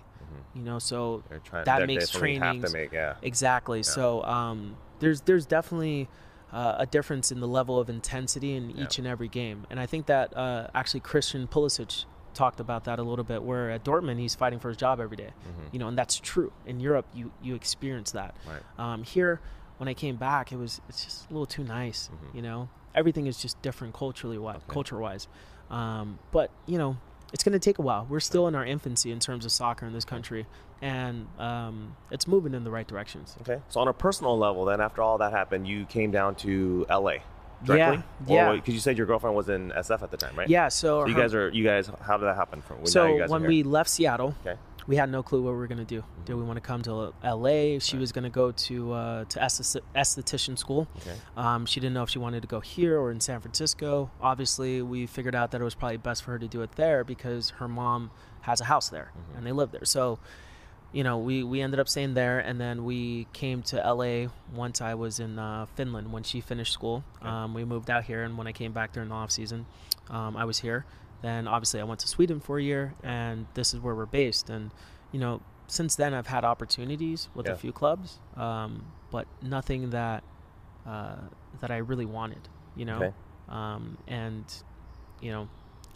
You know, so Mm-hmm. Trying. that makes training. Yeah. Exactly. So um, there's there's definitely uh, a difference in the level of intensity in Yeah. each and every game, and I think that uh, actually Christian Pulisic talked about that a little bit. Where at Dortmund he's fighting for his job every day. you know, and that's true. In Europe, you you experience that. Mm-hmm. Right. Um, here, when I came back, it was it's just a little too nice. Mm-hmm. You know, everything is just different culturally, wi- culture wise. Um, but you know, it's going to take a while. We're still in our infancy in terms of soccer in this country, and um, it's moving in the right directions. Okay. So on a personal level, then after all that happened, you came down to L.A. directly. yeah. Because you said your girlfriend was in SF at the time, right? Yeah. So, So you her- guys are you guys. How did that happen? From when so you guys when we left Seattle, Okay. We had no clue what we were gonna do. Did we want to come to L.A.? She was gonna go to uh, to esthetician school. Okay. Um, she didn't know if she wanted to go here or in San Francisco. Obviously, we figured out that it was probably best for her to do it there because her mom has a house there and they live there. So, you know, we, we ended up staying there and then we came to LA once I was in uh, Finland when she finished school. Um, we moved out here and when I came back during the off season, um, I was here. Then obviously I went to Sweden for a year, and this is where we're based. And you know, since then I've had opportunities with Yeah. a few clubs, um, but nothing that uh, that I really wanted. You know, Okay. um, and you know,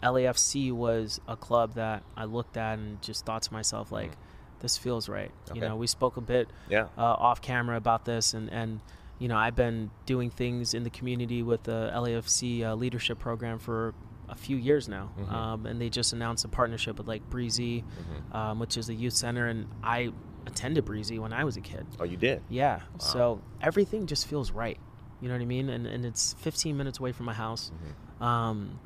LAFC was a club that I looked at and just thought to myself like, this feels right. You know, we spoke a bit Yeah. uh, off camera about this, and and you know I've been doing things in the community with the LAFC uh, leadership program for a few years now, Mhm. um, and they just announced a partnership with like Breezy, Mhm. um, which is a youth center, and I attended Breezy when I was a kid. Oh, you did. Yeah, so everything just feels right. You know what I mean? And and it's 15 minutes away from my house. Mm-hmm. Um,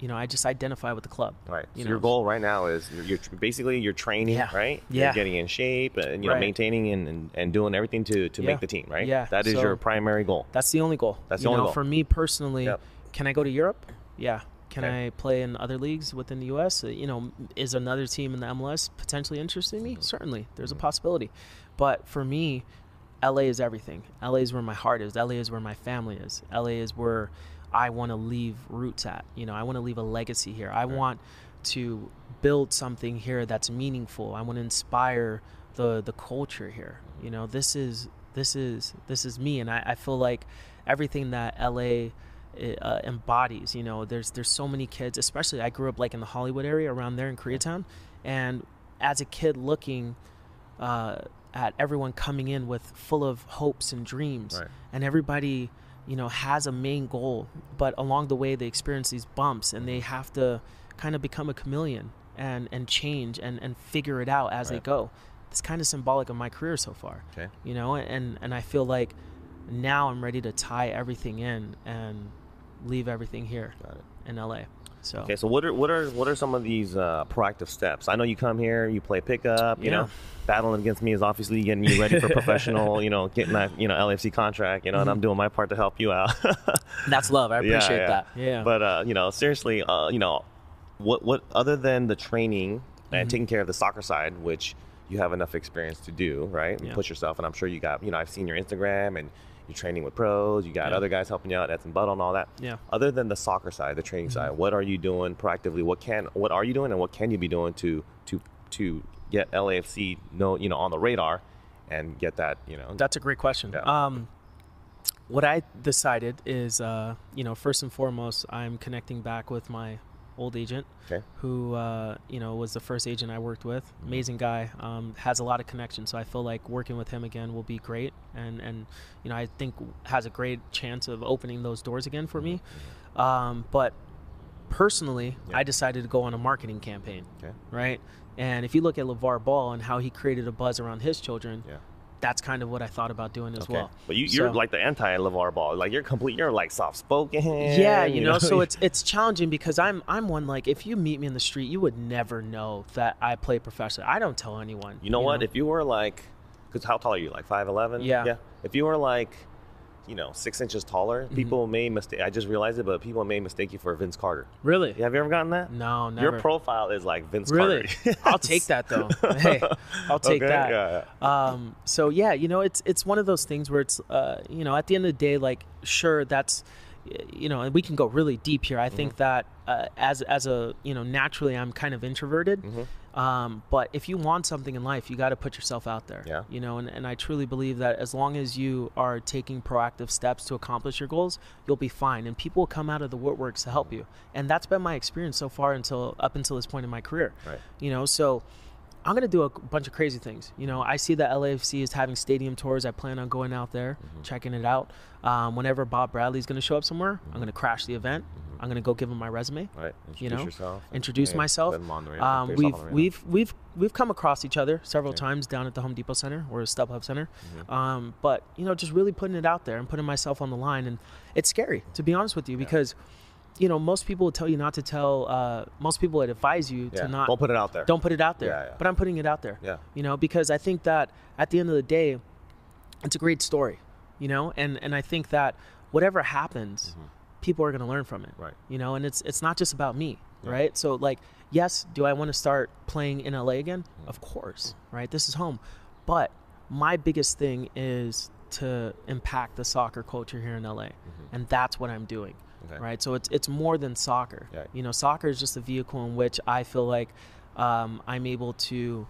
you know, I just identify with the club. Right. You so your goal right now is you're, you're basically you're training, Yeah. right? Yeah. You're getting in shape and you know Right. maintaining and, and, and doing everything to, to Yeah. make the team, right? Yeah. That is So- your primary goal. That's the only goal. That's you the only know, goal. For me personally, Yep. can I go to Europe? Yeah. Can Okay. I play in other leagues within the U.S.? Uh, You know, is another team in the MLS potentially interested in me? Mm-hmm. Certainly, there's a possibility. But for me, LA is everything. LA is where my heart is. LA is where my family is. LA is where I want to leave roots at. You know, I want to leave a legacy here. I want to build something here that's meaningful. I want to inspire the the culture here. You know, this is this is this is me, and I, I feel like everything that LA uh, embodies. You know, there's there's so many kids, especially I grew up like in the Hollywood area around there in Koreatown, and as a kid looking uh, at everyone coming in with full of hopes and dreams, Right. and everybody you know has a main goal, but along the way they experience these bumps, and they Mm-hmm. have to kind of become a chameleon and and change and and figure it out as they go. It's kind of symbolic of my career so far Okay. you know and and i feel like now i'm ready to tie everything in and leave everything here in la so Okay, so what are what are what are some of these uh, proactive steps? I know you come here, you play pickup, you Yeah. know, battling against me is obviously getting you ready for professional, you know, getting that you know LAFC contract, you know, and I'm doing my part to help you out. that's love i appreciate yeah. that yeah But uh, you know, seriously, uh, you know, what what other than the training Mm-hmm. and taking care of the soccer side, which you have enough experience to do, right? And Yeah. push yourself, and I'm sure you got, you know, I've seen your Instagram and you're training with pros. You got Yeah. other guys helping you out, Edson Buddle and all that. Yeah. Other than the soccer side, the training Mm-hmm. side, what are you doing proactively? What can what are you doing, and what can you be doing to to to get LAFC know you know on the radar and get that you know that's a great question Yeah. um what i decided is uh you know first and foremost i'm connecting back with my old agent okay who uh, you know was the first agent I worked with. Amazing guy, um, has a lot of connections. So I feel like working with him again will be great, and and you know I think has a great chance of opening those doors again for me. Um, but personally, Yeah. I decided to go on a marketing campaign, okay right? And if you look at LeVar Ball and how he created a buzz around his children, yeah. That's kind of what I thought about doing as Okay. well. But you, you're So- like the anti Levar Ball. Like you're complete. You're like soft spoken. yeah you know so it's it's challenging because i'm i'm one like if you meet me in the street you would never know that i play professionally i don't tell anyone You know what? If you were like, because how tall are you? Like five eleven? Yeah. Yeah. If you were like, you know, six inches taller, Mm-hmm. people may mistake. I just realized it, but people may mistake you for Vince Carter. really Have you ever gotten that? no never Your profile is like Vince really Carter. i'll take that though hey i'll take Okay, that yeah, um so yeah you know it's it's one of those things where it's uh you know at the end of the day like sure that's you know and we can go really deep here i Mm-hmm. think that uh, as as a you know naturally i'm kind of introverted Mm-hmm. um but if you want something in life you got to put yourself out there Yeah. you know and, and i truly believe that as long as you are taking proactive steps to accomplish your goals you'll be fine and people will come out of the woodworks to help you and that's been my experience so far until up until this point in my career Right. you know so i'm going to do a bunch of crazy things you know i see that lafc is having stadium tours i plan on going out there Mm-hmm. checking it out um, whenever bob bradley's going to show up somewhere Mm-hmm. i'm going to crash the event i'm going to go give him my resume Right. you Introduce know, yourself. introduce yeah, myself. put 'em on the radar, Um, we've yourself on the radar. we've we've we've come across each other several Okay. times down at the Home Depot Center or StubHub Center, Mm-hmm. um, but you know, just really putting it out there and putting myself on the line, and it's scary to be honest with you because, you know, most people will tell you not to tell. Uh, most people would advise you Yeah. to not Don't put it out there. don't put it out there. Yeah, yeah. But I'm putting it out there. Yeah. You know, because I think that at the end of the day, it's a great story. You know, and and I think that whatever happens, people are going to learn from it. Mm-hmm. Right. You know, and it's it's not just about me, right? So like, yes, do I want to start playing in LA again? Mm-hmm. Of course, right? This is home. But my biggest thing is to impact the soccer culture here in LA. Mm-hmm. And that's what I'm doing. Okay. right? So it's it's more than soccer. Yeah. You know, soccer is just a vehicle in which I feel like um, I'm able to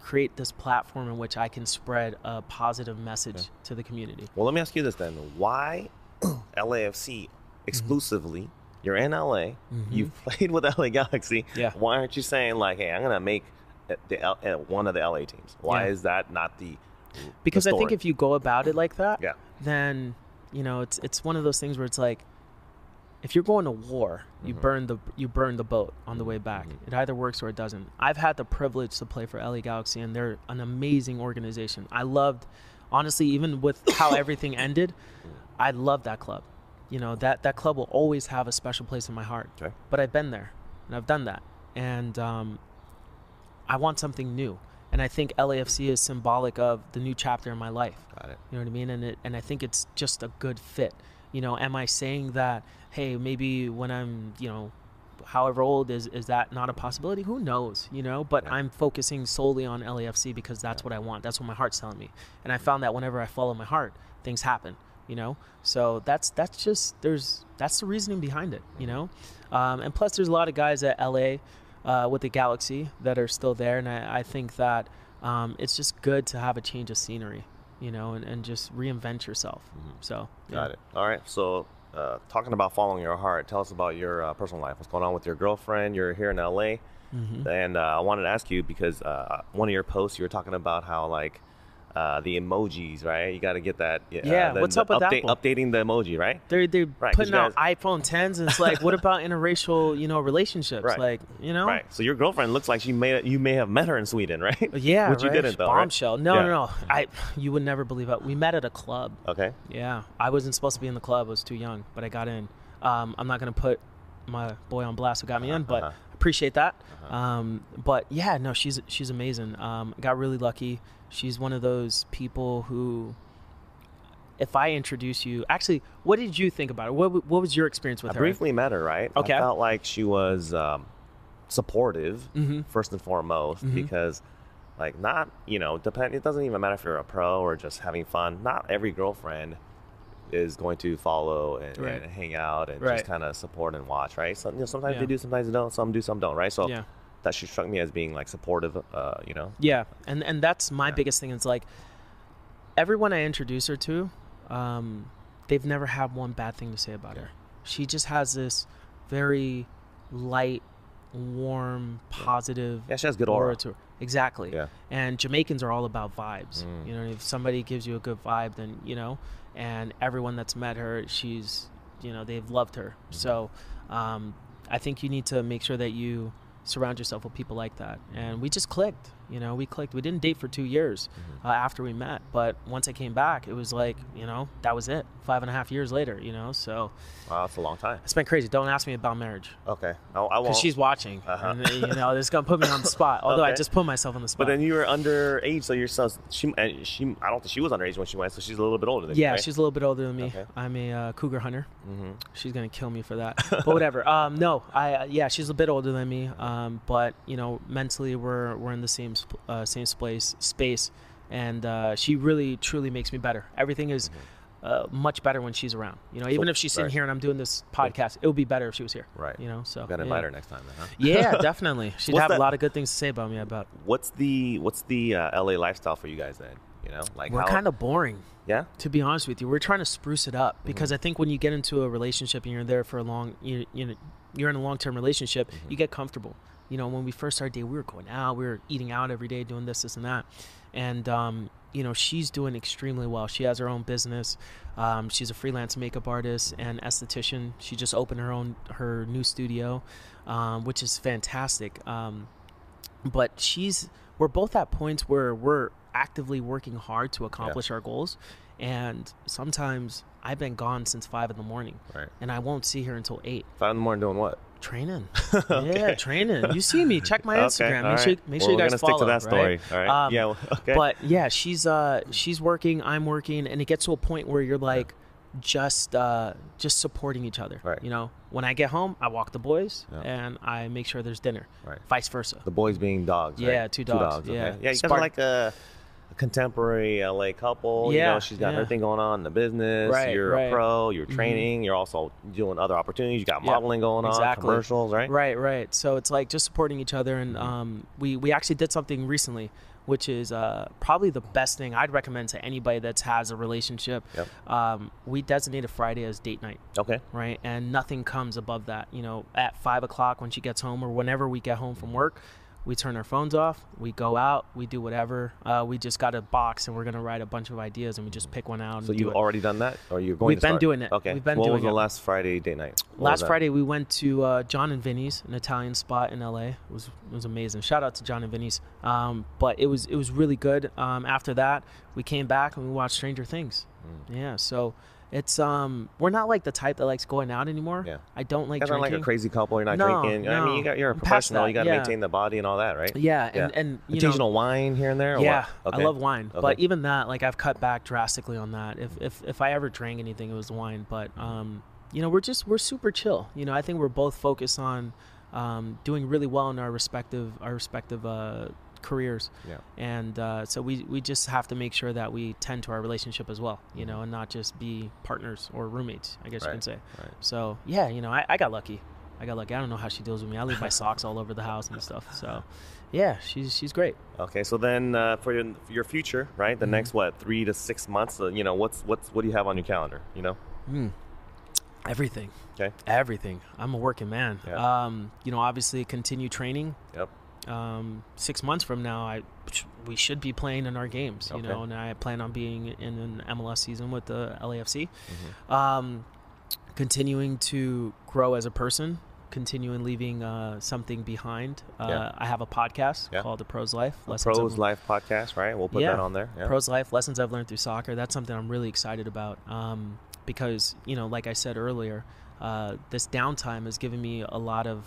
create this platform in which I can spread a positive message to the community. Well, let me ask you this then: Why LAFC exclusively? You're in LA. You've played with LA Galaxy. Mm-hmm. Yeah. Why aren't you saying like, "Hey, I'm gonna make uh, the L- uh, one of the LA teams"? Why Yeah. is that not the? because the I think if you go about it like that, Yeah. then you know it's it's one of those things where it's like if you're going to war, you Mhm. burn the you burn the boat on the way back. Mhm. It either works or it doesn't. I've had the privilege to play for LA Galaxy, and they're an amazing organization. I loved, honestly, even with how everything ended, I love that club. You know that that club will always have a special place in my heart. Okay. But I've been there, and I've done that, and um, I want something new. And I think LAFC is symbolic of the new chapter in my life. Got it. You know what I mean? And it, and I think it's just a good fit. You know, am I saying that? Hey, maybe when I'm, you know, however old is is that not a possibility? Who knows? You know, but Yeah. I'm focusing solely on LAFC because that's what I want. That's what my heart's telling me. And I found that whenever I follow my heart, things happen. You know, so that's that's just there's that's the reasoning behind it. You know, um, and plus there's a lot of guys at LA uh, with the Galaxy that are still there, and I, I think that um, it's just good to have a change of scenery, you know, and, and just reinvent yourself. So Mm-hmm. Got it. All right. So, uh, talking about following your heart, tell us about your uh, personal life. What's going on with your girlfriend? You're here in LA, Mm-hmm. and uh, I wanted to ask you because uh, one of your posts you were talking about how like. Uh, the emojis, right? You got to get that. uh, Yeah, the- what's up with update, Apple? Updating the emoji, right? They're they're Right, putting out iPhone 10s, and it's like, what about interracial, you know, relationships? Right. Like, you know, Right. So your girlfriend looks like she may you may have met her in Sweden, right? yeah, Which you didn't though, right? Bombshell. No, Yeah. no, no. I you would never believe it. We met at a club. Okay. Yeah, I wasn't supposed to be in the club. I was too young, but I got in. Um, I'm not gonna put my boy on blast who got me in, but Uh-huh. appreciate that. Um, but yeah, no, she's she's amazing. Um, got really lucky. She's one of those people who, if I introduce you, actually, what did you think about her? What what was your experience with I her? briefly met her, right? Okay. I felt like she was um, supportive, Mhm. first and foremost, Mhm. because, like, not, you know, depend. It doesn't even matter if you're a pro or just having fun. Not every girlfriend is going to follow and, Right. and hang out and Right. just kind of support and watch, right? So, you know, sometimes Yeah. they do, sometimes they don't. Some do, some don't, right? So Yeah. That she struck me as being like supportive, uh, you know. Yeah, and and that's my Yeah. biggest thing. Is like everyone I introduce her to, um, they've never had one bad thing to say about her. She just has this very light, warm, positive. Yeah, she has good aura. to her. Exactly. Yeah. And Jamaicans are all about vibes. Mm. You know, if somebody gives you a good vibe, then you know, and everyone that's met her, she's, you know, they've loved her. Mm-hmm. So, um, I think you need to make sure that you surround yourself with people like that. And we just clicked. You know, we clicked. We didn't date for two years Mm-hmm. uh, after we met, but once I came back, it was like, you know, that was it. Five and a half years later, you know, so Wow, that's a long time. it's been crazy. Don't ask me about marriage Okay, I, I won't. because she's watching. Uh-huh. And, you know, this is gonna put me on the spot. Although I just put myself on the spot. But then you were underage, so you're so she. and She, I don't think she was underage when she went, so she's a little bit older than you. Yeah, right? she's a little bit older than me. Okay. I'm a uh, cougar hunter. Mm-hmm. She's gonna kill me for that, but whatever. Um, no, I uh, yeah, she's a bit older than me. Um, but you know, mentally we're we're in the same sp- uh, same space space, and uh, she really truly makes me better. Everything is. Uh, much better when she's around. You know, even So- if she's sitting right. here and I'm doing this podcast, it would be better if she was here. Right. You know, so Gotta yeah. invite her next time, then, huh? Yeah, definitely. She'd What's have that- a lot of good things to say about me. About What's the What's the uh, LA lifestyle for you guys then? You know, like we're how, kind of boring. yeah. to be honest with you we're trying to spruce it up because i think when you get into a relationship and you're there for a long you, you know you're in a long-term relationship you get comfortable you know when we first started dating we were going out we were eating out every day doing this this and that. And um, you know she's doing extremely well. She has her own business. Um, she's a freelance makeup artist and esthetician. She just opened her own her new studio um, which is fantastic. Um, but she's we're both at points where we're actively working hard to accomplish our goals. And sometimes i've been gone since five in the morning. Right. and i won't see her until eight. Five in the morning doing what? Training Okay. yeah training you see me check my instagram all make sure, right. make Well, sure you we're guys gonna stick to that story. right? All right. Um, yeah. well, Okay. but yeah she's uh she's working i'm working and it gets to a point where you're like just uh just supporting each other Right. you know when i get home i walk the boys Yeah. and i make sure there's dinner Right. vice versa the boys being dogs. right? Yeah, two dogs, yeah. Okay. Yeah. You guys are Spark- like a, a contemporary LA couple. you know, she's got her thing going on in the business. Right, you're right. a pro. You're Mhm. training. You're also doing other opportunities. You got Yeah, modeling going on, exactly. commercials, right? Right, right. So it's like just supporting each other, and Mhm. um, we we actually did something recently, which is uh, probably the best thing I'd recommend to anybody that has a relationship. Yep. Um, we designated Friday as date night, Okay. right, and nothing comes above that. You know, at five o'clock when she gets home, or whenever we get home from work. We turn our phones off. We go out. We do whatever. Uh, we just got a box, and we're gonna write a bunch of ideas, and we just pick one out. So do you've already done that, or you're going We've to been start? doing it. Okay. We've been what doing was the it. last Friday date night? What Last? Friday we went to uh, Jon and Vinny's, an Italian spot in LA. It was it was amazing. Shout out to Jon and Vinny's. Um, but it was it was really good. Um, after that, we came back and we watched Stranger Things. Mm. Yeah, so it's um we're not like the type that likes going out anymore. Yeah. I don't like You're not like a crazy couple. You're not No, drinking. I mean, you got you're a I'm professional. You got to yeah. maintain the body and all that, right? yeah, and Yeah. and you Occasional know, wine here and there. Yeah, What? I love wine, Okay. but even that, like I've cut back drastically on that. If if if I ever drank anything, it was wine. But um, you know, we're just we're super chill. You know, I think we're both focused on um, doing really well in our respective our respective uh, careers, Yeah. and uh, so we we just have to make sure that we tend to our relationship as well. You know, and not just be partners or roommates. I guess you can say. right. So yeah, you know, I, I got lucky. I got lucky. I don't know how she deals with me. I leave my socks all over the house and stuff. So, yeah, she's she's great. Okay, so then uh, for your, your future, right? The Mhm. next what three to six months? Uh, you know, what's what's what do you have on your calendar? You know. Mm. Everything. Okay. Everything. I'm a working man. Yeah. Um, you know, obviously continue training. Yep. Um, six months from now, I we should be playing in our games. You Okay. know, and I plan on being in an MLS season with the LAFC. Mhm. Um, continuing to grow as a person. Continuing leaving uh, something behind. Uh, Yeah. I have a podcast Yeah. called The Pros Life. Lessons Pros Life podcast, right? We'll put Yeah. that on there. Pros Life lessons I've learned through soccer. That's something I'm really excited about um, because you know, like I said earlier, uh, this downtime has given me a lot of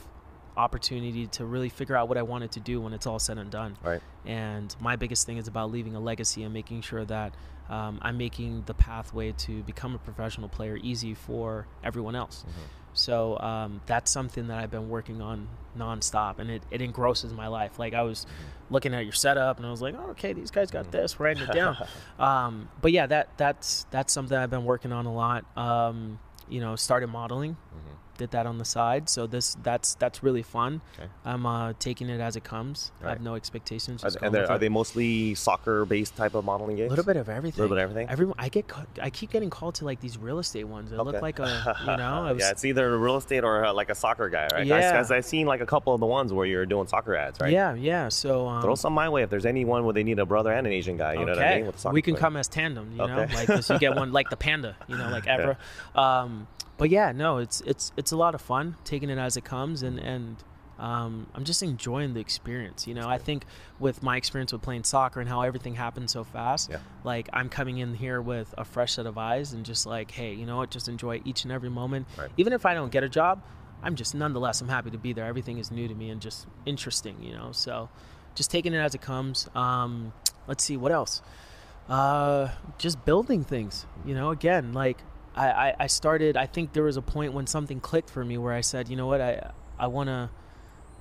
opportunity to really figure out what I wanted to do when it's all said and done. Right. And my biggest thing is about leaving a legacy and making sure that um, I'm making the pathway to become a professional player easy for everyone else. Mhm. So um, that's something that I've been working on nonstop, and it, it engrosses my life. Like I was looking at your setup, and I was like, oh, okay, these guys got this, writing it down. um, but yeah, that that's that's something I've been working on a lot. Um, you know, started modeling, Mhm. Did that on the side. So this that's that's really fun. Okay. I'm uh, taking it as it comes. I have no expectations. Are, Just are, they, are it. they mostly soccer-based type of modeling a little bit of everything. A little bit of everything? Everyone, I get, I keep getting called to like these real estate ones. They look like a, you know, was, yeah, it's either a real estate or uh, like a soccer guy, right? Yeah. Because I've seen like a couple of the ones where you're doing soccer ads, right? yeah, yeah. So um, Throw some my way if there's anyone where they need a brother and an Asian guy. You know what I mean? With soccer we can player. come as tandem, you know, Okay. like this. You get one like the panda, you know, like Evra. Um, but yeah, no, it's it's it's a lot of fun taking it as it comes, and and um, I'm just enjoying the experience. You know, I think with my experience with playing soccer and how everything happened so fast, Yeah. like I'm coming in here with a fresh set of eyes and just like, hey, you know what? Just enjoy each and every moment. Right. Even if I don't get a job, I'm just nonetheless I'm happy to be there. Everything is new to me and just interesting, you know. So just taking it as it comes. Um, let's see what else. Uh, just building things, you know. Again, like I, I, I started. I think there was a point when something clicked for me where I said, you know what, I I want to.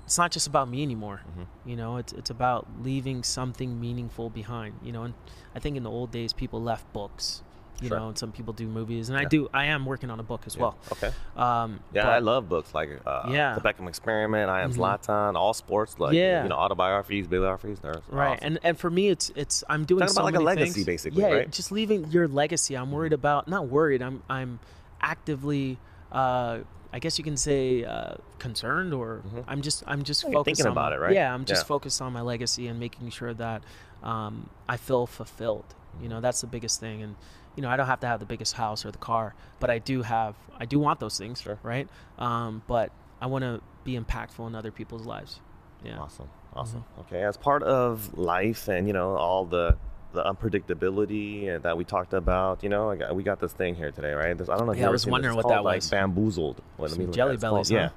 It's not just about me anymore. Mhm. You know, it's it's about leaving something meaningful behind. You know, and I think in the old days people left books. You Sure. know, and some people do movies, and I do. I am working on a book as Yeah. well. Okay. Um, Yeah, but- I love books like uh, Yeah. The Beckham Experiment, I Am Mhm. Zlatan, all sports, like Yeah. you know, autobiographies, biographies. They're right awesome. and and for me it's it's i'm doing Talking so about like a legacy, things. basically, yeah right? just leaving your legacy i'm worried about not worried i'm i'm actively uh i guess you can say uh concerned or Mhm. i'm just i'm just focused thinking on about it, right? yeah i'm just Yeah. focused on my legacy and making sure that um i feel fulfilled you know that's the biggest thing and you know i don't have to have the biggest house or the car but i do have i do want those things Sure. right um but i want to be impactful in other people's lives yeah Awesome, awesome. Mm-hmm. Okay, as part of life and you know all the the unpredictability uh, that we talked about, you know, I got, we got this thing here today, right? This, I don't know if Yeah, you I was wondering what called, that like, was. Bamboozled. Wait, let Some me jelly at it. It's called- bellies, Yeah,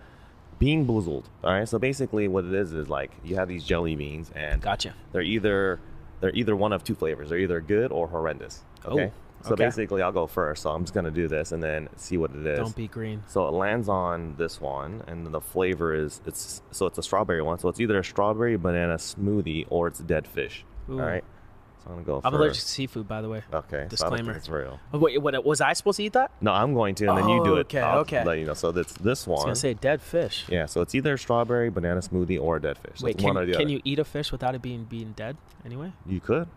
bean boozled. All right, so basically what it is is like you have these jelly beans and gotcha they're either they're either one of two flavors. They're either good or horrendous. Okay. Oh, so okay. basically, I'll go first. So I'm just gonna do this and then see what it is. don't be green So it lands on this one, and the flavor is it's so it's a strawberry one. So it's either a strawberry banana smoothie or it's dead fish. Ooh. All right. So I'm gonna go. I'm allergic to seafood, by the way. Okay. So I don't Disclaimer. it's real. Oh, Wait, what, was I supposed to eat that? No, I'm going to, and then you do it. okay, I'll okay. Let you know. So that's this one. I was gonna say dead fish. Yeah. So it's either strawberry banana smoothie or a dead fish. So Wait, can, can other. you eat a fish without it being being dead? Anyway, You could.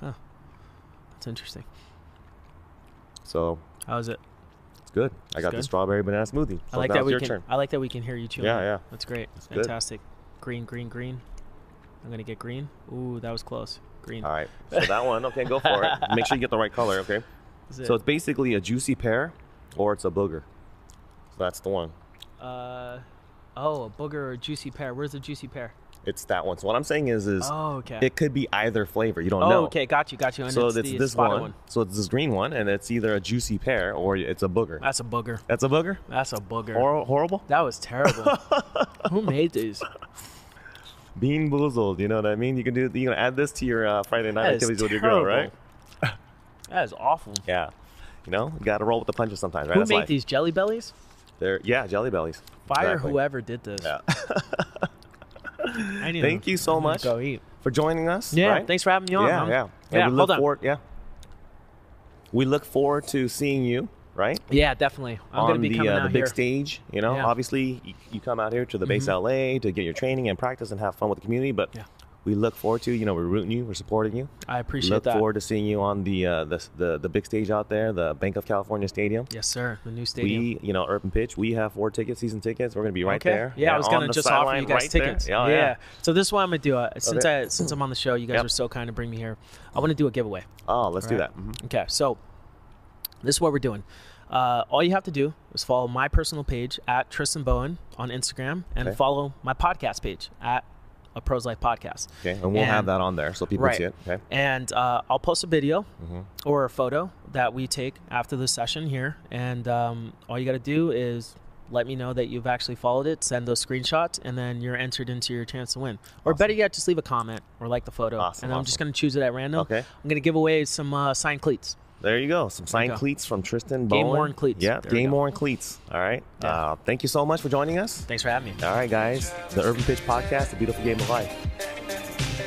Huh. That's interesting. So How is it? it's good. I It's got the strawberry banana smoothie. I like that we your can. turn. I like that we can hear you too. Yeah, yeah. That's great. good. Fantastic. Green, green, green. I'm gonna get green. Ooh, that was close. Green. All right. So that one. Okay, go for it. Make sure you get the right color. Okay. Is So it's basically a juicy pear, or it's a booger. So that's the one. uh, oh, a booger or a juicy pear. Where's the juicy pear? It's that one. So what I'm saying is, is Oh, okay. it could be either flavor. You don't oh, know. okay. Got you. Got you. And So it's it's this one. one. So it's this green one, and it's either a juicy pear or it's a booger. That's a booger. That's a booger. That's a booger. Hor- horrible. That was terrible. Who made these? Bean boozled. You know what I mean? You can do. You can add this to your uh, Friday night That activities with your girl, right? That is awful. Yeah. You know, you got to roll with the punches sometimes, right? Who That's made life. these jelly bellies? They're, yeah, jelly bellies. Fire Exactly. whoever did this. Yeah. I need Thank to- you so much. Go eat. For joining us. Yeah. right? Thanks for having me on. yeah, man. yeah. Yeah. we look hold on. forward. Yeah. We look forward to seeing you. Right. Yeah, definitely. I'm on gonna be the coming uh, out the big here. stage, you know, Yeah. Mm-hmm. obviously you, you come out here to the base LA to get your training and practice and have fun with the community. But Yeah. We look forward to, you know, we're rooting you, we're supporting you. I appreciate look that. Look forward to seeing you on the, uh, the the the big stage out there, the Banc of California Stadium. Yes, sir. The new stadium. We, you know, Urban Pitch, we have four tickets, season tickets. We're gonna be right okay. there. Yeah, I was gonna just offer you guys right tickets. Yeah, yeah. yeah. So this is what I'm gonna do. Uh, since Okay. I since I'm on the show, you guys Yep. were so kind to bring me here. I want to do a giveaway. Oh, let's do Right. that. Mhm. Okay, so this is what we're doing. Uh, all you have to do is follow my personal page at Tristan Bowen on Instagram and Okay. follow my podcast page at a Pros Life Podcast. Okay, and we'll have that on there so people right. can see it. Okay. And uh, I'll post a video Mm-hmm. or a photo that we take after the session here. And um, all you got to do is let me know that you've actually followed it, send those screenshots, and then you're entered into your chance to win. Or better yet, just leave a comment or like the photo. Awesome, and I'm just going to choose it at random. Okay. I'm going to give away some uh, signed cleats. There you go. Some signed go. cleats from Tristan Bowen. Game-worn cleats. Yeah, game worn cleats. All right. Yeah. Uh, thank you so much for joining us. Thanks for having me. All right, guys. The Urban Pitch Podcast, the beautiful game of life.